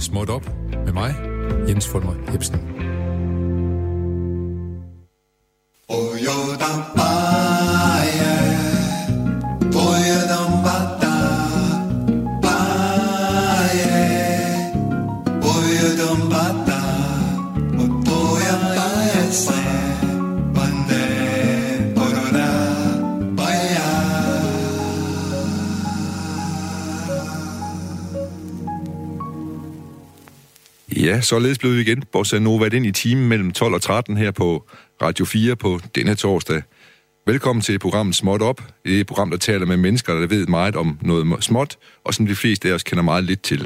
til Småt Op med mig, Jens Fulmer Jebsen. Ja, således blev vi igen Bossa Nova ind i timen mellem 12 og 13 her på Radio 4 på denne torsdag. Velkommen til programmet Småt Op. Det er et program, der taler med mennesker, der ved meget om noget småt, og som de fleste af os kender meget lidt til.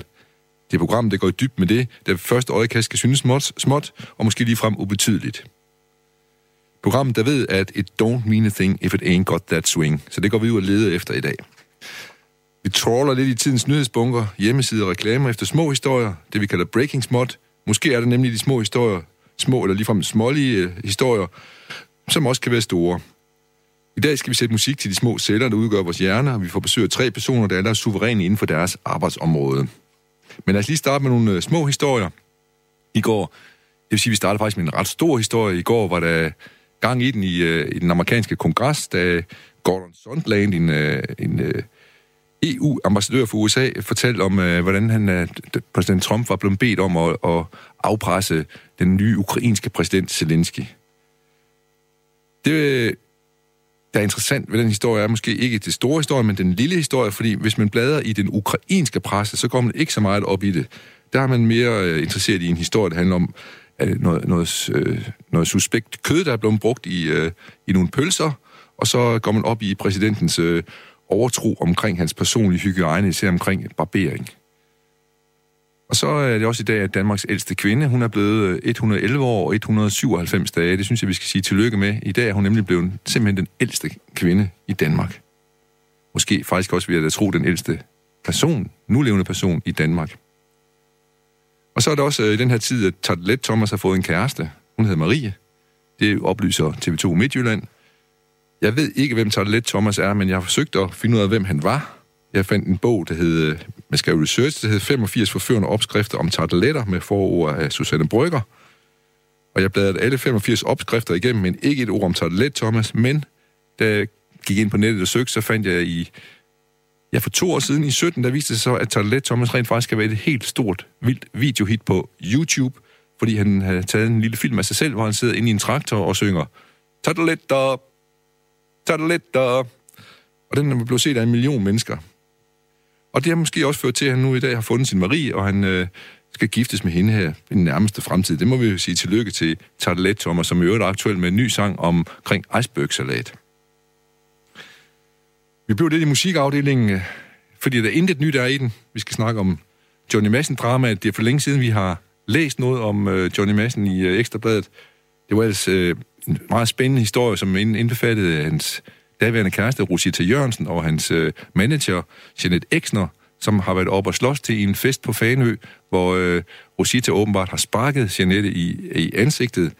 Det er program, der går i dyb med det, der første øjekast kan synes småt, småt og måske ligefrem ubetydeligt. Programmet, der ved, at it don't mean a thing if it ain't got that swing. Så det går vi ud og leder efter i dag. Vi trawler lidt i tidens nyhedsbunker, hjemmesider og reklamer efter små historier, det vi kalder breaking smot. Måske er det nemlig de små historier, små eller ligefrem smålige øh, historier, som også kan være store. I dag skal vi sætte musik til de små celler, der udgør vores hjerner, og vi får besøg af tre personer, der alle er suveræne inden for deres arbejdsområde. Men lad os lige starte med nogle øh, små historier. I går, det vil sige, vi startede faktisk med en ret stor historie. I går var der gang i den i, øh, i den amerikanske kongres, da Gordon Sondland, en, en EU-ambassadør for USA fortalte om, øh, hvordan han, øh, præsident Trump var blevet bedt om at, at afpresse den nye ukrainske præsident Zelensky. Det, der er interessant ved den historie, er måske ikke det store historie, men den lille historie, fordi hvis man bladrer i den ukrainske presse, så går man ikke så meget op i det. Der er man mere øh, interesseret i en historie, der handler om øh, noget, noget, øh, noget suspekt kød, der er blevet brugt i, øh, i nogle pølser, og så går man op i præsidentens øh, overtro omkring hans personlige hygiejne, især omkring barbering. Og så er det også i dag, at Danmarks ældste kvinde, hun er blevet øh, 111 år og 197 dage. Det synes jeg, vi skal sige tillykke med. I dag er hun nemlig blevet simpelthen den ældste kvinde i Danmark. Måske faktisk også, vil jeg da tro, den ældste person, nulevende person i Danmark. Og så er det også øh, i den her tid, at Tartelet Thomas har fået en kæreste. Hun hedder Marie. Det oplyser TV2 Midtjylland. Jeg ved ikke, hvem Toilet Thomas er, men jeg har forsøgt at finde ud af, hvem han var. Jeg fandt en bog, der hed, man skal research, der hed 85 forførende opskrifter om tarteletter med forord af Susanne Brygger. Og jeg bladrede alle 85 opskrifter igennem, men ikke et ord om Tartelet Thomas, men da jeg gik ind på nettet og søgte, så fandt jeg i Ja, for to år siden i 17, der viste det sig så, at Tartelet Thomas rent faktisk skal være et helt stort, vildt videohit på YouTube, fordi han havde taget en lille film af sig selv, hvor han sidder inde i en traktor og synger Tartelet, der og, og den blev set af en million mennesker. Og det har måske også ført til, at han nu i dag har fundet sin Marie, og han øh, skal giftes med hende her i den nærmeste fremtid. Det må vi jo sige tillykke til Tartelet Thomas, som i øvrigt er aktuel med en ny sang omkring icebergsalat. Vi blev lidt i musikafdelingen, øh, fordi der er intet nyt der i den. Vi skal snakke om Johnny Madsen-drama. Det er for længe siden, vi har læst noget om øh, Johnny Madsen i øh, Ekstrabladet. Det var ellers øh, en meget spændende historie, som indbefattede hans daværende kæreste, Rosita Jørgensen, og hans øh, manager, Jeanette Exner, som har været op og slås til en fest på Fanø, hvor øh, Rosita åbenbart har sparket Jeanette i, i ansigtet,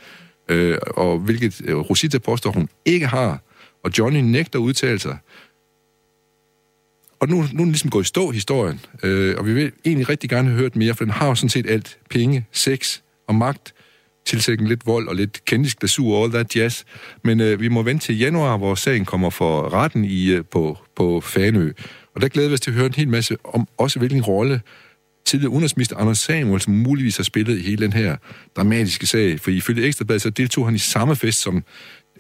øh, og hvilket øh, Rosita påstår, hun ikke har. Og Johnny nægter udtalelser. udtale sig. Og nu, nu er den ligesom gået i stå, historien, øh, og vi vil egentlig rigtig gerne have hørt mere, for den har jo sådan set alt. Penge, sex og magt tilsætte lidt vold og lidt kendisk glasur og all that jazz. Men øh, vi må vente til januar, hvor sagen kommer for retten i, øh, på, på Fanø. Og der glæder vi os til at høre en hel masse om også hvilken rolle tidligere udenrigsminister Anders Samuel, som muligvis har spillet i hele den her dramatiske sag. For ifølge Ekstrabladet, så deltog han i samme fest som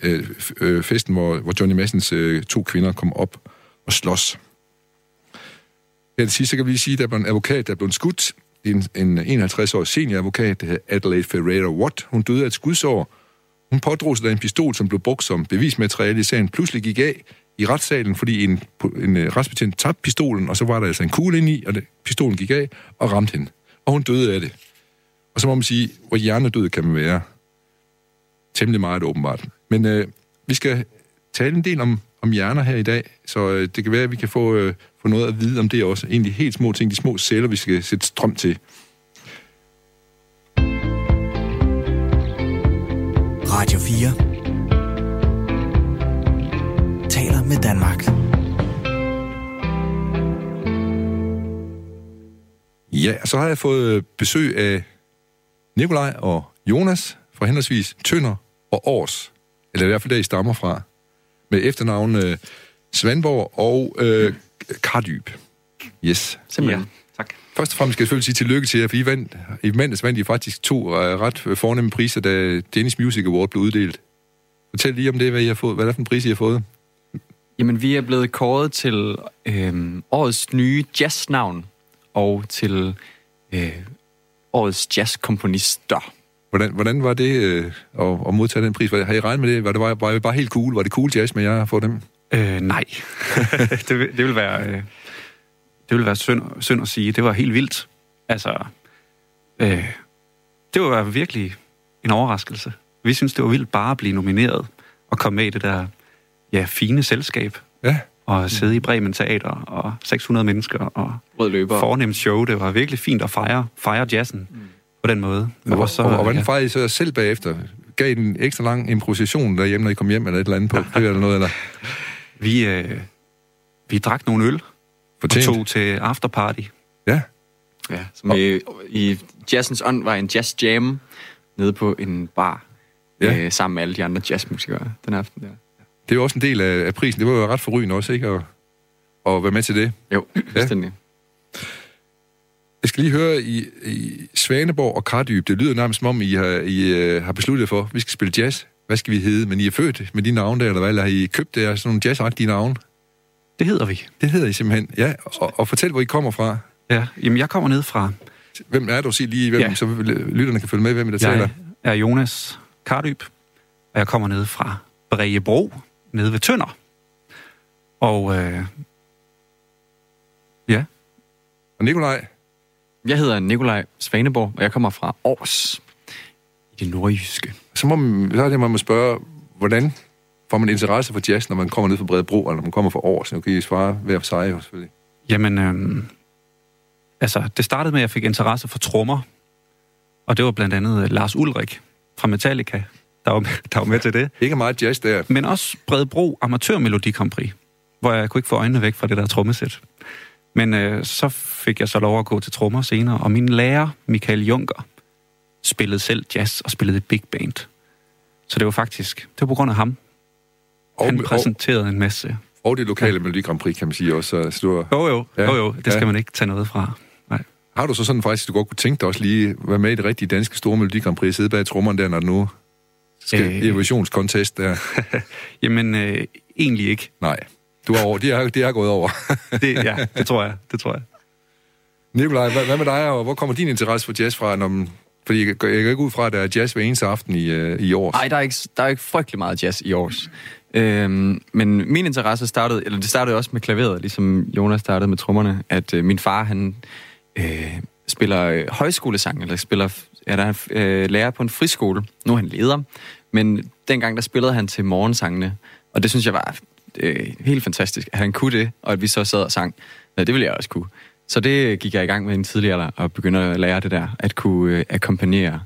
øh, øh, festen, hvor, hvor Johnny Massens øh, to kvinder kom op og slås. Her til sidst, så kan vi lige sige, at der var en advokat, der blev skudt en, en 51-årig senioradvokat, der hedder Adelaide Ferreira Watt. Hun døde af et skudsår. Hun pådrog sig, da en pistol, som blev brugt som bevismateriale i sagen, pludselig gik af i retssalen, fordi en, en øh, retsbetjent tabte pistolen, og så var der altså en kugle ind i, og det, pistolen gik af og ramte hende. Og hun døde af det. Og så må man sige, hvor hjernedød kan man være. Temmelig meget åbenbart. Men øh, vi skal tale en del om, om hjerner her i dag, så uh, det kan være, at vi kan få uh, få noget at vide om det også. Egentlig helt små ting, de små celler, vi skal sætte strøm til. Radio 4 taler med Danmark. Ja, så har jeg fået besøg af Nikolaj og Jonas fra henholdsvis Tønder og Års. Eller i hvert fald der, I stammer fra. Med efternavn øh, Svandborg og øh, Kardyb. Yes. Simpelthen. Ja. Tak. Først og fremmest skal jeg selvfølgelig sige tillykke til jer, for I, vandt, i mandags vandt I faktisk to øh, ret fornemme priser, da Danish Music Award blev uddelt. Fortæl lige om det, hvad, I har fået, hvad er det for en pris, I har fået? Jamen, vi er blevet kåret til øh, årets nye jazznavn og til øh, årets jazzkomponister. Hvordan, hvordan var det øh, at, at modtage den pris? Har I regnet med det? Var det var, var det bare helt cool? Var det cool jazz med jer at få dem? Øh, nej. det, vil, det vil være... Øh, det vil være synd, synd at sige. Det var helt vildt. Altså, øh, det var virkelig en overraskelse. Vi synes, det var vildt bare at blive nomineret og komme med i det der ja, fine selskab. Ja. Og sidde i Bremen Teater og 600 mennesker og Rød løber. fornemt show. Det var virkelig fint at fejre, fejre jazzen mm. På den måde. Og, og, så, og, og hvordan fejrede I så selv bagefter? Gav I en ekstra lang improvisation derhjemme, når I kom hjem, eller et eller andet på det eller noget? Eller? Vi, øh, vi drak nogle øl Fortjent. og tog til afterparty. Ja. Ja, som i, i jazzens ånd var en jazz jam nede på en bar Ja. øh, sammen med alle de andre jazzmusikere den aften der. Det er jo også en del af, af prisen. Det var jo ret forrygende også, ikke? At, at være med til det. Jo, fuldstændig. Jeg skal lige høre, i, i Svaneborg og Kardyb, det lyder nærmest som om, I har, I, uh, har besluttet for, vi skal spille jazz. Hvad skal vi hedde? Men I er født med de navne der, eller hvad? Eller har I købt der sådan nogle jazzagtige navne? Det hedder vi. Det hedder I simpelthen, ja. Og, og fortæl, hvor I kommer fra. Ja, jamen jeg kommer ned fra... Hvem er du? Sig lige, hvem, ja. Så lytterne kan følge med, hvem der taler. Jeg er Jonas Kardyb, og jeg kommer ned fra Bregebro, nede ved Tønder. Og øh, ja, Og Nikolaj, Jeg hedder Nikolaj Svaneborg, og jeg kommer fra Års i det nordjyske. så må man, så er det, man må spørge, hvordan får man interesse for jazz, når man kommer ned fra Bredebro, eller når man kommer fra Aarhus? Nu kan I svare hver for sig, selvfølgelig. jamen... Øh, altså, det startede med, at jeg fik interesse for trommer. Og det var blandt andet øh, Lars Ulrik fra Metallica, der var, med, der var med til det. Ikke meget jazz der. Men også Bredebro Amatør Melodi Grand Prix, hvor jeg kunne ikke få øjnene væk fra det der trommesæt. Men øh, så fik jeg så lov at gå til trommer senere, og min lærer, Michael Junker, spillede selv jazz og spillede i big band. Så det var faktisk, det var på grund af ham. Og, Han og, præsenterede en masse. og det lokale Melodi Grand Prix, kan man sige også. Så, du Jo jo, Ja. jo jo, det skal Ja. man ikke tage noget fra. Nej. har du så sådan faktisk, du godt kunne tænke dig også lige være med i det rigtige danske store Melodi Grand Prix, sidde bag trommeren der, når det nu skal øh. Evolutionskontest der? Jamen, øh, egentlig ikke. Nej, du er over. De er, de er gået over. Det, ja, det tror jeg, det tror jeg. Nikolaj, hvad, hvad med dig, og hvor kommer din interesse for jazz fra? Når, man- fordi jeg, jeg går ikke ud fra, at der er jazz hver eneste aften i, øh, i år. Nej, der er ikke, der er ikke frygtelig meget jazz i års. Øhm, men min interesse startede, eller det startede også med klaveret, ligesom Jonas startede med trommerne, at øh, min far, han øh, spiller øh, højskolesang, eller spiller, er der øh, lærer på en friskole. Nu er han leder, men dengang der spillede han til morgensangene, og det synes jeg var øh, helt fantastisk, at han kunne det, og at vi så sad og sang. Ja, det ville jeg også kunne. Så det gik jeg i gang med i en tidlig alder, og begyndte at lære det der, at kunne øh, akkompagnere,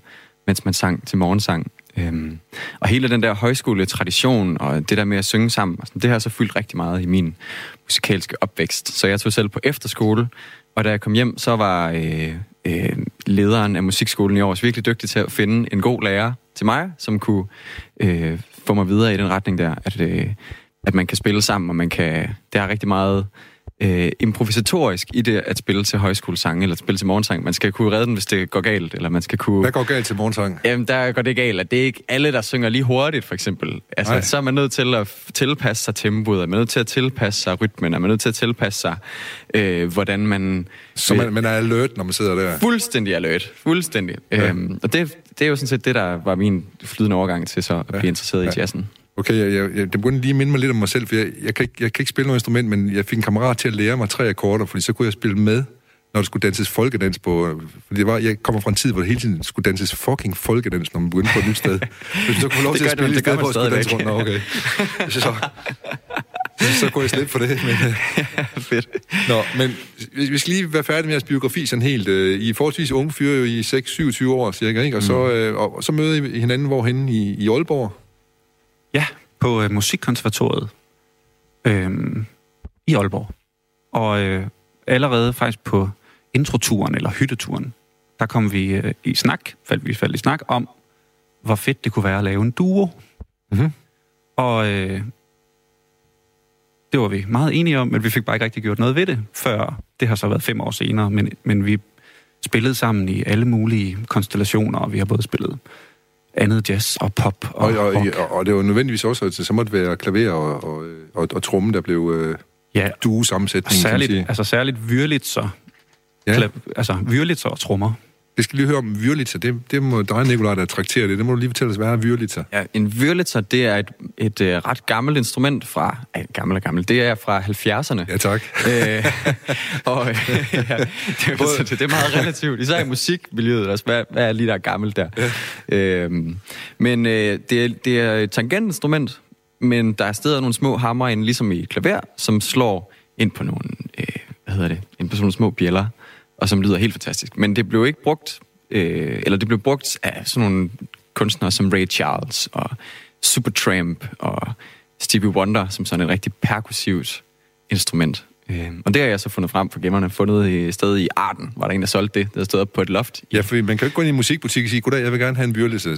mens man sang til morgensang. Øhm, og hele den der højskole-tradition, og det der med at synge sammen, og sådan, det har så fyldt rigtig meget i min musikalske opvækst. Så jeg tog selv på efterskole, og da jeg kom hjem, så var øh, øh, lederen af musikskolen i år virkelig dygtig til at finde en god lærer til mig, som kunne øh, få mig videre i den retning der, at, øh, at man kan spille sammen, og man kan, det er rigtig meget øh, improvisatorisk i det at spille til højskolesang eller spille til morgensang. Man skal kunne redde den, hvis det går galt, eller man skal kunne... Hvad går galt til morgensang? Jamen, der går det galt, at det er ikke alle, der synger lige hurtigt, for eksempel. Altså, Nej. så er man nødt til at tilpasse sig tempoet, er man nødt til at tilpasse sig rytmen, er man nødt til at tilpasse sig, øh, hvordan man... Så man, man er alert, når man sidder der. Fuldstændig alert. Fuldstændig. Ja. Øhm, og det, det er jo sådan set det, der var min flydende overgang til så at Ja. blive interesseret Ja. i jazzen. Okay, jeg, jeg, jeg, det begyndte lige at minde mig lidt om mig selv, for jeg, jeg, kan ikke, jeg kan ikke spille noget instrument, men jeg fik en kammerat til at lære mig tre akkorder, fordi så kunne jeg spille med, når der skulle danses folkedans på... Fordi det var, jeg kommer fra en tid, hvor det hele tiden skulle danses fucking folkedans, når man begyndte på et nyt sted. Hvis så kunne lov til at det- spille i det gør stedet for at skulle danse rundt. Nå, okay. Så, så, så, kunne jeg slippe for det. Men, øh, Fedt. Nå, men vi skal lige være færdige med jeres biografi sådan helt. øh, I er forholdsvis unge fyre jo i 6-27 år cirka, ikke? Og, så, øh, og, og så møder I hinanden hvorhenne i, i Aalborg. Ja, på øh, Musikkonservatoriet øh, i Aalborg. Og øh, allerede faktisk på introturen, eller hytteturen, der kom vi øh, i snak, faldt vi faldt i snak om, hvor fedt det kunne være at lave en duo. Mhm. Og øh, det var vi meget enige om, men vi fik bare ikke rigtig gjort noget ved det, før det har så været fem år senere, men, men vi spillede sammen i alle mulige konstellationer, og vi har både spillet andet jazz og pop og, Og, og, rock. og, og det var nødvendigvis også, at så måtte være klaver og, og, og, og tromme, der blev øh, Ja, duesammensætning. kan man særligt, altså særligt Vyrlitzer. Ja. Ja. Altså Vyrlitzer og trommer. Det skal vi lige høre om Vyrlitzer. Det, det må dig, Nikolaj, der trakterer det. Det må du lige fortælle os, hvad er Vyrlitzer? Ja, en Wurlitzer, det er et, et, et ret gammelt instrument fra... Ej, gammel og gammel. Det er fra 70'erne. Ja, tak. øh, og øh, ja, det, er, så det, det er meget relativt, især i musikmiljøet også. Hvad, hvad er lige der er gammelt der? Ja. Øhm, men øh, det, er, det er et tangentinstrument, men der er stadig nogle små hammer ind, ligesom i et klaver, som slår ind på nogle, øh, hvad hedder det, ind på sådan nogle små bjæller, og som lyder helt fantastisk. Men det blev ikke brugt, øh, eller det blev brugt af sådan nogle kunstnere som Ray Charles og Supertramp og Stevie Wonder, som sådan et rigtig perkussivt instrument. Øh, og det har jeg så fundet frem for gemmerne. Fundet i sted i Arden, var der en, der solgte det. Der stod op på et loft. Ja, for man kan jo ikke gå ind i en musikbutik og sige, goddag, jeg vil gerne have en Vyrlitzer.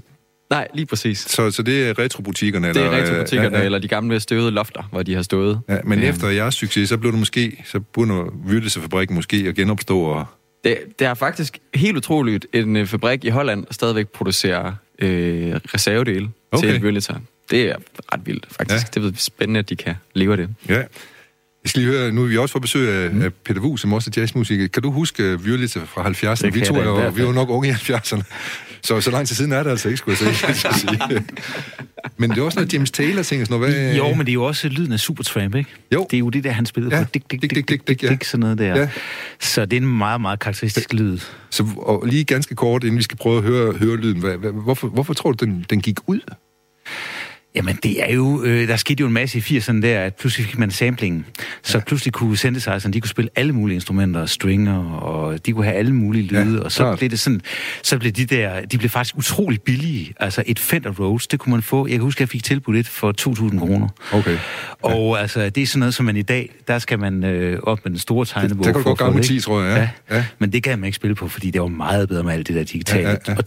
Nej, lige præcis. Så, så det er retrobutikkerne? Det er eller, øh, retrobutikkerne, ja, ja. eller de gamle støvede lofter, hvor de har stået. Ja, men Øhm, efter jeres succes, så blev det måske, så burde Vyrlitzer-fabrikken måske at genopstå og... Det, det er faktisk helt utroligt, en øh, fabrik i Holland stadigvæk producerer øh, reservedele Okay. til Wurlitzer. Det er ret vildt, faktisk. Ja. Det er spændende, at de kan leve af det. Ja. Jeg skal lige høre, nu er vi også på besøg af, mm. af Peter Wu, som også er jazzmusiker. Kan du huske uh, Vyrlitzer fra 70'erne? Det Vi to er jo, vi var nok unge i 70'erne. Så, så lang tid siden er det altså ikke, skulle jeg sige. men det er også noget James Taylor-ting og sådan noget. Hvad, Jo, men det er jo også lyden af Supertramp, ikke? Jo. Det er jo det der, han spillede Ja. på. Dik, dik, Dik, dik, dik, dik, ja. dik, sådan noget der. Ja. Så det er en meget, meget karakteristisk lyd. Så, og lige ganske kort, inden vi skal prøve at høre, høre lyden. Hvad, hvad, hvorfor, hvorfor tror du, den, den gik ud? Jamen, det er jo... Øh, der skete jo en masse i 80'erne der, at pludselig fik man samplingen. Så ja. pludselig kunne synthesizeren, de kunne spille alle mulige instrumenter, stringer, og de kunne have alle mulige lyde, Ja, og så klart. blev det sådan... Så blev de der... De blev faktisk utrolig billige. Altså, et Fender Rose, det kunne man få... Jeg kan huske, jeg fik tilbudt et for 2.000 kroner. Okay. Og altså, det er sådan noget, som man i dag, der skal man øh, op med den store tegnebog. der kan du at få gang med det, 10, ikke? tror jeg, ja. Ja. Men det kan man ikke spille på, fordi det var meget bedre med alt det der digitale. Ja, ja, ja. Og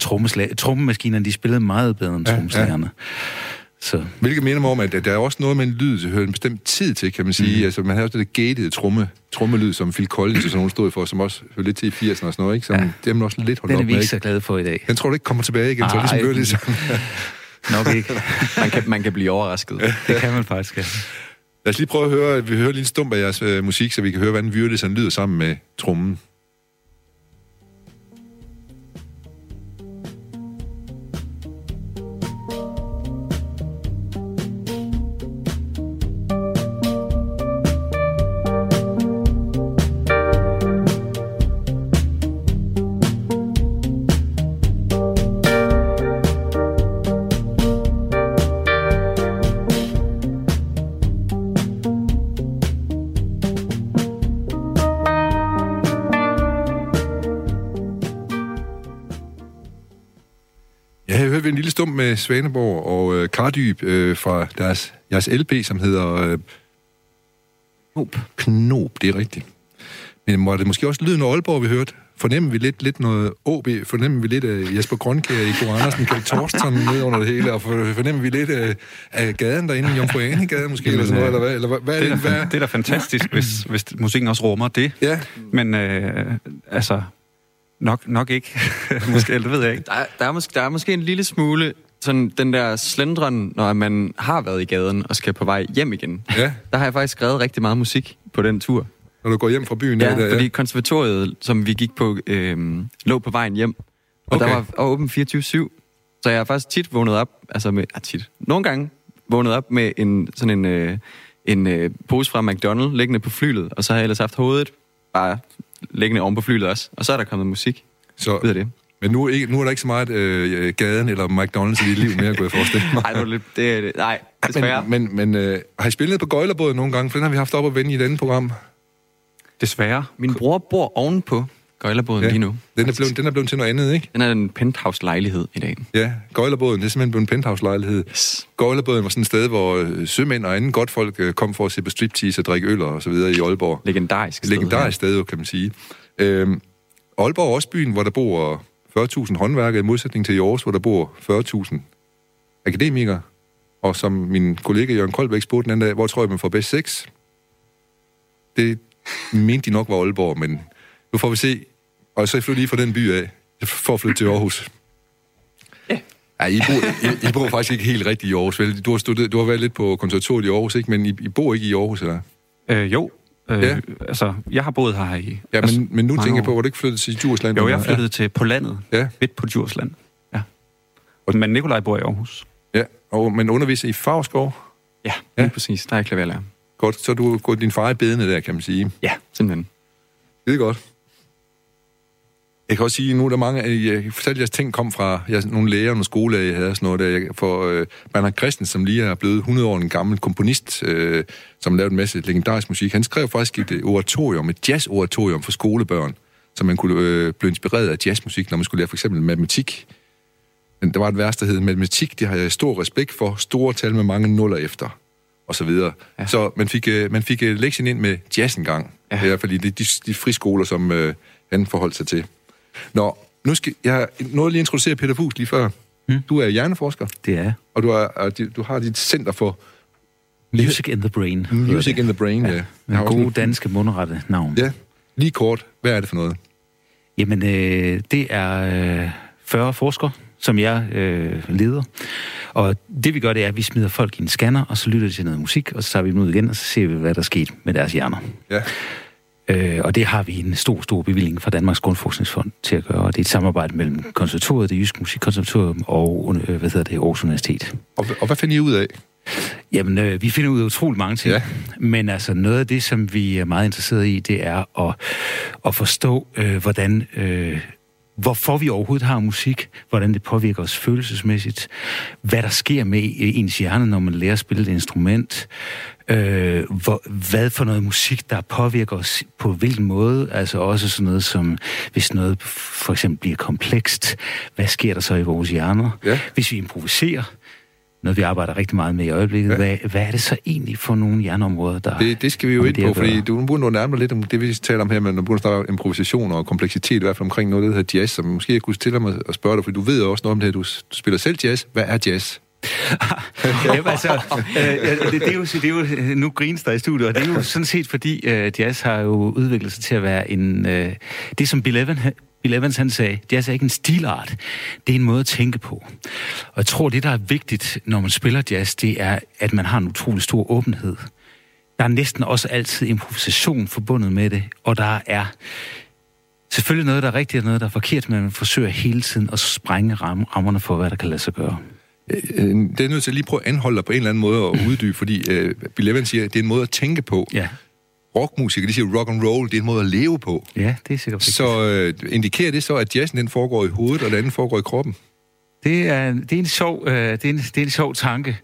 trommemaskinerne, de spillede meget bedre end Ja, ja. Så Hvilket minder mig om, at der er også noget med en lyd, der hører en bestemt tid til, kan man sige. Mm. Altså, man har også det gated tromme, trommelyd, som Phil Collins og sådan nogen stod for, som også hører lidt til i 80'erne og sådan noget, ikke? Som, ja. Det er man også lidt holdt den er op vi med, ikke så glade for i dag. Den tror du ikke kommer tilbage igen, så ligesom gør ligesom. Nok ikke. Man kan, man kan blive overrasket. Det kan man faktisk, ja. Lad os lige prøve at høre, vi hører lige en stump af jeres øh, musik, så vi kan høre, hvordan han lyder sammen med trommen. Svaneborg og øh, Kardyb øh, fra deres, jeres LP, som hedder øh, Knop. Knop, det er rigtigt. Men var det måske også lyden af Aalborg, vi hørte? Fornemmer vi lidt, lidt noget OB? Fornemmer vi lidt af Jesper Grønkær i Kåre Andersen, Kjeld Torsson ned under det hele? Og for- fornemmer vi lidt af, af gaden derinde, Jomfru Ane-gaden måske, eller sådan noget? Eller hvad, eller hvad, hvad er Det er, det, hvad? det er da fantastisk, hvis, hvis musikken også rummer det. Ja, Men øh, altså, nok, nok ikke. Måske, eller det ved jeg ikke. Der, er- der, er måske, der er måske en lille smule sådan den der slendren, når man har været i gaden og skal på vej hjem igen. ja. Der har jeg faktisk skrevet rigtig meget musik på den tur. Når du går hjem fra byen. Ja, der, fordi konservatoriet, som vi gik på, øh, lå på vejen hjem. Og Okay. der var åben 24-7. Så jeg har faktisk tit vågnet op, altså med, ah, tit, nogle gange vågnet op med en, sådan en, øh, en øh, pose fra McDonald's liggende på flylet, og så har jeg ellers haft hovedet bare liggende oven på flylet også. Og så er der kommet musik Så, ud af det. Men nu, er ikke, nu er der ikke så meget øh, gaden eller McDonald's i dit liv mere, kunne jeg forestille mig. Nej, det er det, er det, nej, desværre. Men, men, men øh, har I spillet på Gøjlerbåden nogle gange? For den har vi haft op at vende i et andet program. Desværre. Min bror bor ovenpå gøjlerbåden Ja. lige nu. Den er, blevet, den er blevet til noget andet, ikke? Den er en penthouse-lejlighed i dag. Ja, Gøjlerbåden, det er simpelthen blevet en penthouse-lejlighed. Yes. Gøjlerbåden var sådan et sted, hvor øh, sømænd og anden godt folk øh, kom for at se på striptease og drikke øl og så videre i Aalborg. Legendarisk sted. Legendarisk sted, jo, kan man sige. Øhm, Aalborg er også byen, hvor der bor 40.000 håndværkere, i modsætning til i Aarhus, hvor der bor 40.000 akademikere. Og som min kollega Jørgen Koldbæk spurgte den anden dag, hvor tror jeg, man får bedst sex? Det mente de nok var Aalborg, men nu får vi se. Og så flytter lige fra den by af, for at flytte til Aarhus. Ja, I bor, I, I bor faktisk ikke helt rigtigt i Aarhus, vel? Du har, studeret, du har været lidt på konservatoriet i Aarhus, ikke? Men I, I bor ikke i Aarhus, eller? Øh, jo. Øh, Ja. Altså, jeg har boet her i... Ja, altså, men, men nu tænker jeg på, hvor du ikke flyttede til Djursland? Jo, jeg flyttede til på landet. Ja. Midt på Djursland. Ja. Men Nikolaj bor i Aarhus. Ja, og, men underviser i Farskov. Ja, Ja. lige præcis. Der er jeg klaverlærer. Godt, så du gået din far i bedene der, kan man sige. Ja, simpelthen. Det er godt. Jeg kan også sige, nu er der mange af jeg fortalte, at jeres ting kom fra jeres, nogle læger, nogle skolelæger, jeg havde og sådan noget der. Jeg- For øh, Bernhard Christen, som lige er blevet 100 år en gammel komponist, øh, som lavede en masse legendarisk musik, han skrev faktisk et øh, oratorium, et jazz-oratorium for skolebørn, så man kunne øh, blive inspireret af jazzmusik, når man skulle lære for eksempel matematik. Men der var et værste, der hed matematik, det har jeg stor respekt for, store tal med mange nuller efter, og så videre. Ja. Så man fik, øh, man fik øh, lektien ind med jazz en gang, ja. Ja. i hvert fald i de, de, de friskoler, som øh, han forholdt sig til. Nå, nu skal jeg nåede lige at introducere Peter Fuchs lige før. Mm. Du er hjerneforsker, Det er og du, er, du har dit center for Music in the Brain. Music in the Brain. Ja. Ja. Også gode en- danske mundrette navn. Ja, lige kort. Hvad er det for noget? Jamen, øh, det er øh, 40 forskere, som jeg øh, leder. Og det vi gør, det er, at vi smider folk i en scanner, og så lytter de til noget musik, og så tager vi dem ud igen, og så ser vi, hvad der er sket med deres hjerner. Ja. Øh, og det har vi en stor, stor bevilling fra Danmarks Grundforskningsfond til at gøre. Og det er et samarbejde mellem konservatoriet, det jyske musikkonservatorium og øh, hvad hedder det, Aarhus Universitet. Og, og hvad finder I ud af? Jamen, øh, vi finder ud af utrolig mange ting. Ja. Men altså, noget af det, som vi er meget interesseret i, det er at, at forstå, øh, hvordan... Øh, hvorfor vi overhovedet har musik, hvordan det påvirker os følelsesmæssigt, hvad der sker med i- ens hjerne, når man lærer at spille et instrument, øh, hvor, hvad for noget musik, der påvirker os på hvilken måde, altså også sådan noget som, hvis noget for eksempel bliver komplekst, hvad sker der så i vores hjerner? Ja. Hvis vi improviserer, noget vi arbejder rigtig meget med i øjeblikket, Ja. hvad, hvad er det så egentlig for nogle hjerneområder, der... Det, det skal vi jo ind på, fordi du burde nu nærme dig lidt om det, vi taler om her, men du burde snakke om improvisation og kompleksitet, i hvert fald omkring noget, der hedder jazz, som måske jeg kunne stille mig at spørge dig, fordi du ved også noget om det her, du, du spiller selv jazz. Hvad er jazz? Jamen, altså, øh, det, det, er jo, det er jo, nu grines der i studiet, og det er jo sådan set, fordi øh, jazz har jo udviklet sig til at være en... Øh, det, som Bill, Evans, Bill Evans han sagde, jazz er ikke en stilart, det er en måde at tænke på. Og jeg tror, det, der er vigtigt, når man spiller jazz, det er, at man har en utrolig stor åbenhed. Der er næsten også altid improvisation forbundet med det, og der er selvfølgelig noget, der er rigtigt og noget, der er forkert, men man forsøger hele tiden at sprænge ram- rammerne for, hvad der kan lade sig gøre. Øh, Det er nødt til at lige prøve at anholde dig på en eller anden måde og uddybe, fordi øh, Bill Evans siger, at det er en måde at tænke på. Ja, Rockmusikere, de siger rock and roll, det er en måde at leve på. ja det er sikkert. Så øh, indikerer det så, at jazzen den foregår i hovedet, og den anden foregår i kroppen? Det er, det er en sjov, øh, det er en, det er en sjov tanke.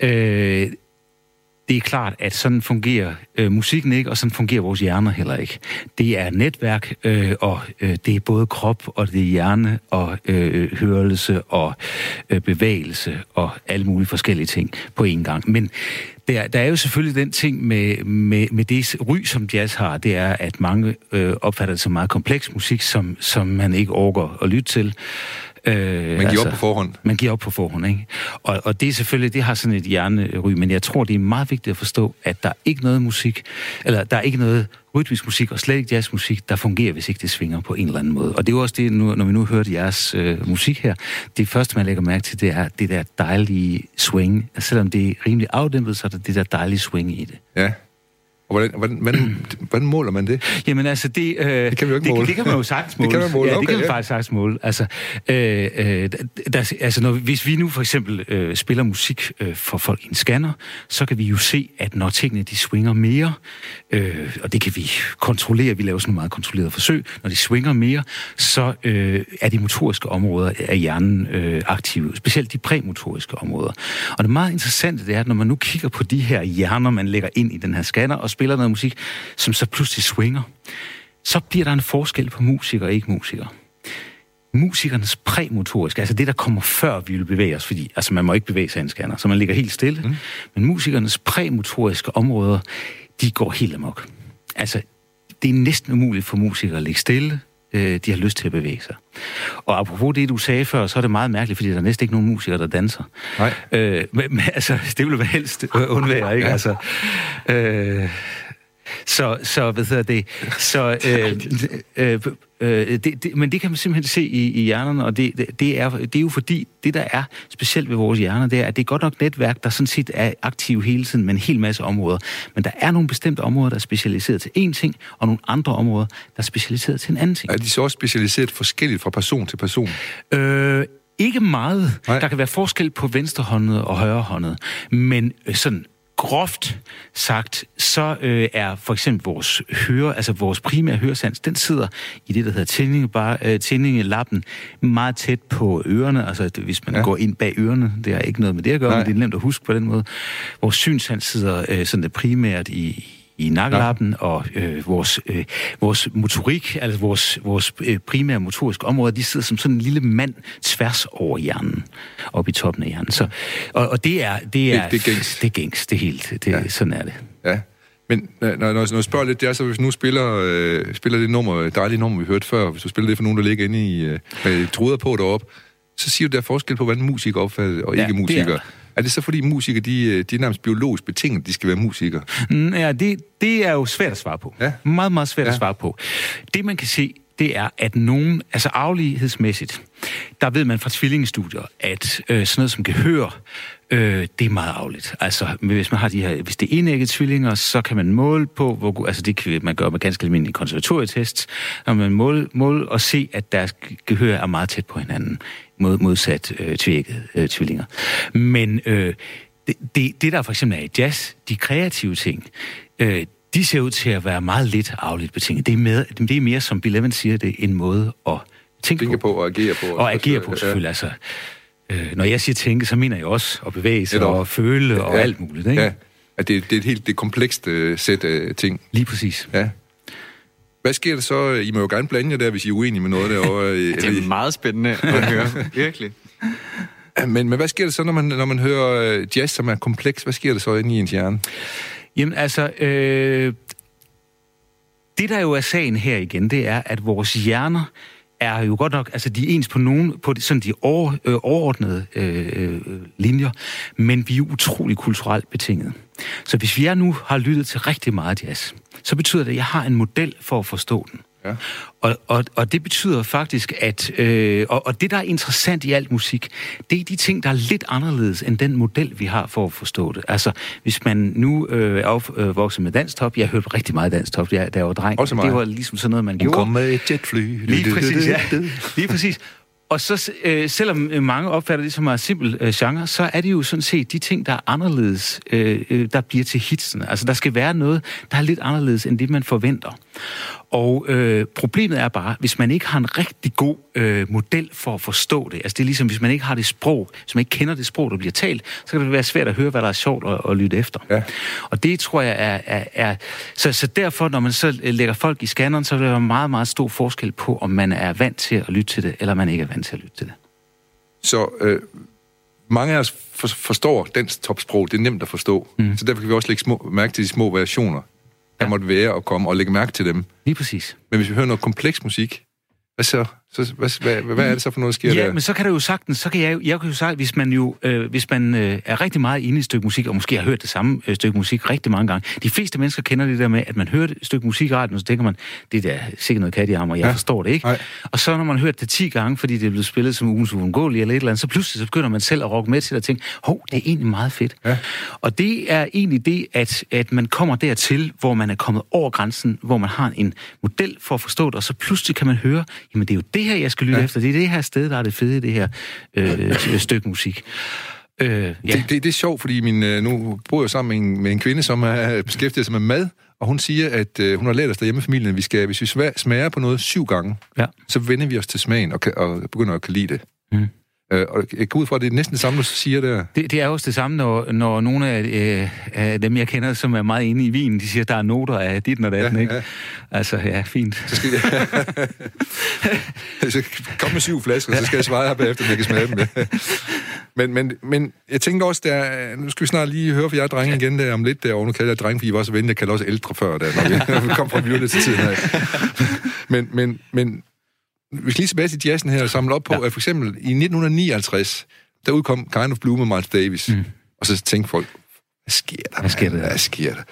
Øh, det er klart, at sådan fungerer øh, musikken ikke, og sådan fungerer vores hjerner heller ikke. Det er netværk, øh, og øh, det er både krop, og det er hjerne, og øh, hørelse, og øh, bevægelse, og alle mulige forskellige ting på én gang. Men der, der er jo selvfølgelig den ting med, med, med det ry, som jazz har, det er, at mange øh, opfatter det som meget kompleks musik, som, som man ikke overgår at lytte til. Øh, Man giver op på forhånd. Man giver op på forhånd, ikke? Og, og det er selvfølgelig, det har sådan et hjernery, men jeg tror, det er meget vigtigt at forstå, at der er ikke noget musik, eller der er ikke noget rytmisk musik, og slet ikke jazzmusik, der fungerer, hvis ikke det svinger på en eller anden måde. Og det er jo også det, nu, når vi nu hørte jeres øh, musik her, det første, man lægger mærke til, det er det der dejlige swing. Altså, selvom det er rimelig afdæmpet, så er der det der dejlige swing i det. Ja. Og hvordan, hvordan, hvordan, hvordan måler man det? Jamen altså, det, øh, det kan vi jo ikke måle. Det, det kan man jo sagtens Det måle. kan man måle, ja, det okay, kan man ja. faktisk sagtens måle. Altså, øh, øh, der, altså når, hvis vi nu for eksempel øh, spiller musik øh, for folk i en scanner, så kan vi jo se, at når tingene de swinger mere, øh, og det kan vi kontrollere, vi laver sådan nogle meget kontrollerede forsøg, når de swinger mere, så øh, er de motoriske områder af hjernen øh, aktive, specielt de præmotoriske områder. Og det meget interessante det er, at når man nu kigger på de her hjerner, man lægger ind i den her scanner og spiller noget musik, som så pludselig swinger, så bliver der en forskel på musikere og ikke musikere. Musikernes præmotoriske, altså det, der kommer før vi vil bevæge os, fordi altså man må ikke bevæge sig i en scanner, så man ligger helt stille. Mm. Men musikernes præmotoriske områder, de går helt amok. Altså, det er næsten umuligt for musikere at ligge stille, øh, de har lyst til at bevæge sig. Og apropos det, du sagde før, så er det meget mærkeligt, fordi der er næsten ikke nogen musikere, der danser. Nej. Øh, men, men altså, det ville helst undvære, ikke? Altså, øh, så, så hvad hedder det? Så, øh, øh, øh, det, det, men det kan man simpelthen se i, i hjernerne, og det, det, det, er, det er jo fordi, det der er specielt ved vores hjerner, det er, at det er godt nok netværk, der sådan set er aktiv hele tiden med en hel masse områder. Men der er nogle bestemte områder, der er specialiseret til én ting, og nogle andre områder, der er specialiseret til en anden ting. Er de så også specialiseret forskelligt fra person til person? Øh, ikke meget. Nej. Der kan være forskel på venstrehåndet og højrehåndet, men øh, sådan groft sagt, så øh, er for eksempel vores høre, altså vores primære høresans, den sidder i det, der hedder tændinge, bare, øh, tændingelappen, meget tæt på ørerne. Altså hvis man Ja. ja. går ind bag ørerne, det har ikke noget med det at gøre, Nej. men det er nemt at huske på den måde. Vores synssans sidder øh, sådan det primært i, i nakkelappen, og øh, vores, øh, vores motorik, altså vores, vores øh, primære motoriske områder, de sidder som sådan en lille mand tværs over hjernen, op i toppen af hjernen. Så, og, og det er... Det er, det er gængs. Det er gængs, det er helt. Det, Ja. ja. Sådan er det. Ja. Men når, når, når jeg spørger lidt, det er så, hvis nu spiller, øh, spiller det nummer, dejlige nummer, vi hørte før, hvis du spiller det for nogen, der ligger inde i, øh, truder på deroppe, så siger du, der er forskel på, hvordan musikere opfatter og Ja, ikke det er musikere. Er det så fordi musikere, de, øh, de er nærmest biologisk betinget, de skal være musikere? Mm, Ja, det, det er jo svært at svare på. Ja. Meget, meget svært. Ja. at svare på. Det, man kan se, det er, at nogen, altså aflighedsmæssigt, der ved man fra tvillingestudier, at øh, sådan noget som gehør, øh, det er meget afligt. Altså, hvis man har de her, hvis det er enægget tvillinger, så kan man måle på, hvor, altså det kan man gøre med ganske almindelige konservatorietests, når man måle, måle og se, at deres gehør er meget tæt på hinanden, mod, modsat øh, tvækket øh, tvillinger. Men øh, det, det, det, der for eksempel er i jazz, de kreative ting, øh, de ser ud til at være meget lidt afligt betinget. Det er, med, det er mere, som Bill Evans siger, det en måde at tænke, Tænke på og agere på. Og agere på, Ja. selvfølgelig. Altså, øh, når jeg siger tænke, så mener jeg også at bevæge sig Netop. og føle og Ja. alt muligt. Ikke? Ja, at det, det er et helt det komplekst øh, sæt af ting. Lige præcis. Ja. Hvad sker der så? I må jo gerne blande jer der, hvis I er uenige med noget derovre. Det er meget spændende at høre. Virkelig. Men, men hvad sker der så, når man, når man hører øh, jazz, som er kompleks? Hvad sker der så inde i ens hjerne? Jamen altså, øh, det der jo er sagen her igen, det er, at vores hjerner er jo godt nok, altså de er ens på nogen, på sådan de over, øh, overordnede øh, øh, linjer, men vi er utrolig kulturelt betinget. Så hvis vi er nu har lyttet til rigtig meget jazz, så betyder det, at jeg har en model for at forstå den. Ja. Og, og, og det betyder faktisk, at... Øh, og, og det, der er interessant i alt musik, det er de ting, der er lidt anderledes end den model, vi har for at forstå det. Altså, hvis man nu øh, er opvokset med danstop, jeg hørte rigtig meget danstop, da jeg var dreng. Også mig. Det var ligesom sådan noget, man gjorde. med et jetfly. Lige præcis, ja. Lige præcis. Og så, øh, selvom øh, mange opfatter det som en simpel øh, genre, så er det jo sådan set de ting, der er anderledes, øh, øh, der bliver til hitsene. Altså, der skal være noget, der er lidt anderledes end det, man forventer. Og øh, problemet er bare, hvis man ikke har en rigtig god øh, model for at forstå det, altså det er ligesom, hvis man ikke har det sprog, hvis man ikke kender det sprog, der bliver talt, så kan det være svært at høre, hvad der er sjovt at, at lytte efter. Ja. Og det tror jeg er... er, er så, så derfor, når man så øh, lægger folk i scanneren, så vil der være meget, meget stor forskel på, om man er vant til at lytte til det, eller man ikke er vant til at lytte til det. Så øh, mange af os for, forstår dansk topsprog. Det er nemt at forstå. Mm. Så derfor kan vi også lægge små, mærke til de små variationer, der måtte være og komme, og lægge mærke til dem. Lige præcis. Men hvis vi hører noget kompleks musik, hvad så? Så hvad, hvad, hvad, er det så for noget, der sker Ja, der? men så kan det jo sagtens, så kan jeg, jo- jeg kan jo sagt, hvis man jo, øh, hvis man øh, er rigtig meget inde i et stykke musik, og måske har hørt det samme øh, stykke musik rigtig mange gange. De fleste mennesker kender det der med, at man hører et stykke musik i radioen, så tænker man, det er da sikkert noget kat i ham, og jeg Ja. forstår det ikke. Nej. Og så når man har hørt det 10 gange, fordi det er blevet spillet som ugens uundgåelige eller et eller andet, så pludselig så begynder man selv at rocke med til at tænke, hov, det er egentlig meget fedt. Ja. Og det er egentlig det, at, at man kommer dertil, hvor man er kommet over grænsen, hvor man har en model for at forstå det, og så pludselig kan man høre, jamen det er jo det her, jeg skal lytte Ja. efter. Det er det her sted, der er det fede i det her øh, stykke musik. Øh, ja. Det, det, det er sjovt, fordi min, øh, nu bor jeg sammen med en, med en kvinde, som er beskæftiget sig med mad, og hun siger, at øh, hun har lært os derhjemme i familien, at vi skal, hvis vi sma- smager på noget syv gange, Ja. så vender vi os til smagen og, kan, og begynder at kan lide det. Mm. Øh, og jeg går ud fra, at det er næsten det samme, du siger der. Det, det er også det samme, når, når nogle af, øh, af dem, jeg kender, som er meget inde i vinen, de siger, at der er noter af dit og datten, Ja, ikke? ja. Altså, ja, fint. Så, skal så kom med syv flasker, så skal jeg svare her bagefter, om jeg kan smage dem. men, men, men jeg tænkte også, der, nu skal vi snart lige høre fra jer drenge igen der om lidt derovre. Nu kalder jeg drenge, fordi I var så venlige, jeg kalder også ældre før, der, når vi, kom fra Vyrle til tiden her. Men, men, men vi skal lige tilbage til jazzen her og samle op på, Ja. at for eksempel i 1959, der udkom Kind of Blue med Miles Davis. Mm. Og så tænkte folk, hvad sker der? Hvad sker der? Hvad sker der?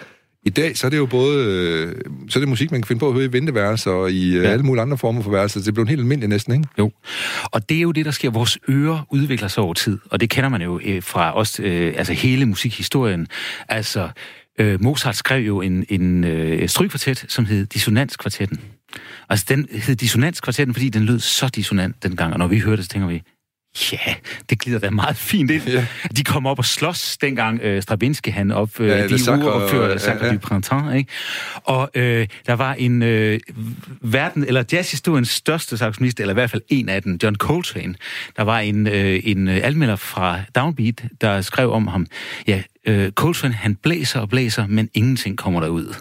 I dag, så er det jo både øh, så er det musik, man kan finde på at høre i venteværelser og i øh, Ja. alle mulige andre former for værelser. Det er blevet helt almindeligt næsten, ikke? Jo, og det er jo det, der sker. Vores ører udvikler sig over tid, og det kender man jo øh, fra også, øh, altså hele musikhistorien. Altså, øh, Mozart skrev jo en, en øh, strygkvartet, som hed Dissonanskvartetten. Altså, den hed Dissonanskvartetten, fordi den lød så dissonant dengang, og når vi hørte det, så tænker vi, ja, det glider da meget fint ind. Ja. De kom op og slås dengang øh, Stravinsky han opførte Ja, ja, de Sacre- uger opførte ja, Sacre ja. du Printemps, ikke? Og øh, der var en øh, verden, eller jazzhistoriens største saxofonist, eller i hvert fald en af dem, John Coltrane. Der var en, øh, en øh, anmelder fra Downbeat, der skrev om ham, ja, øh, Coltrane, han blæser og blæser, men ingenting kommer derud.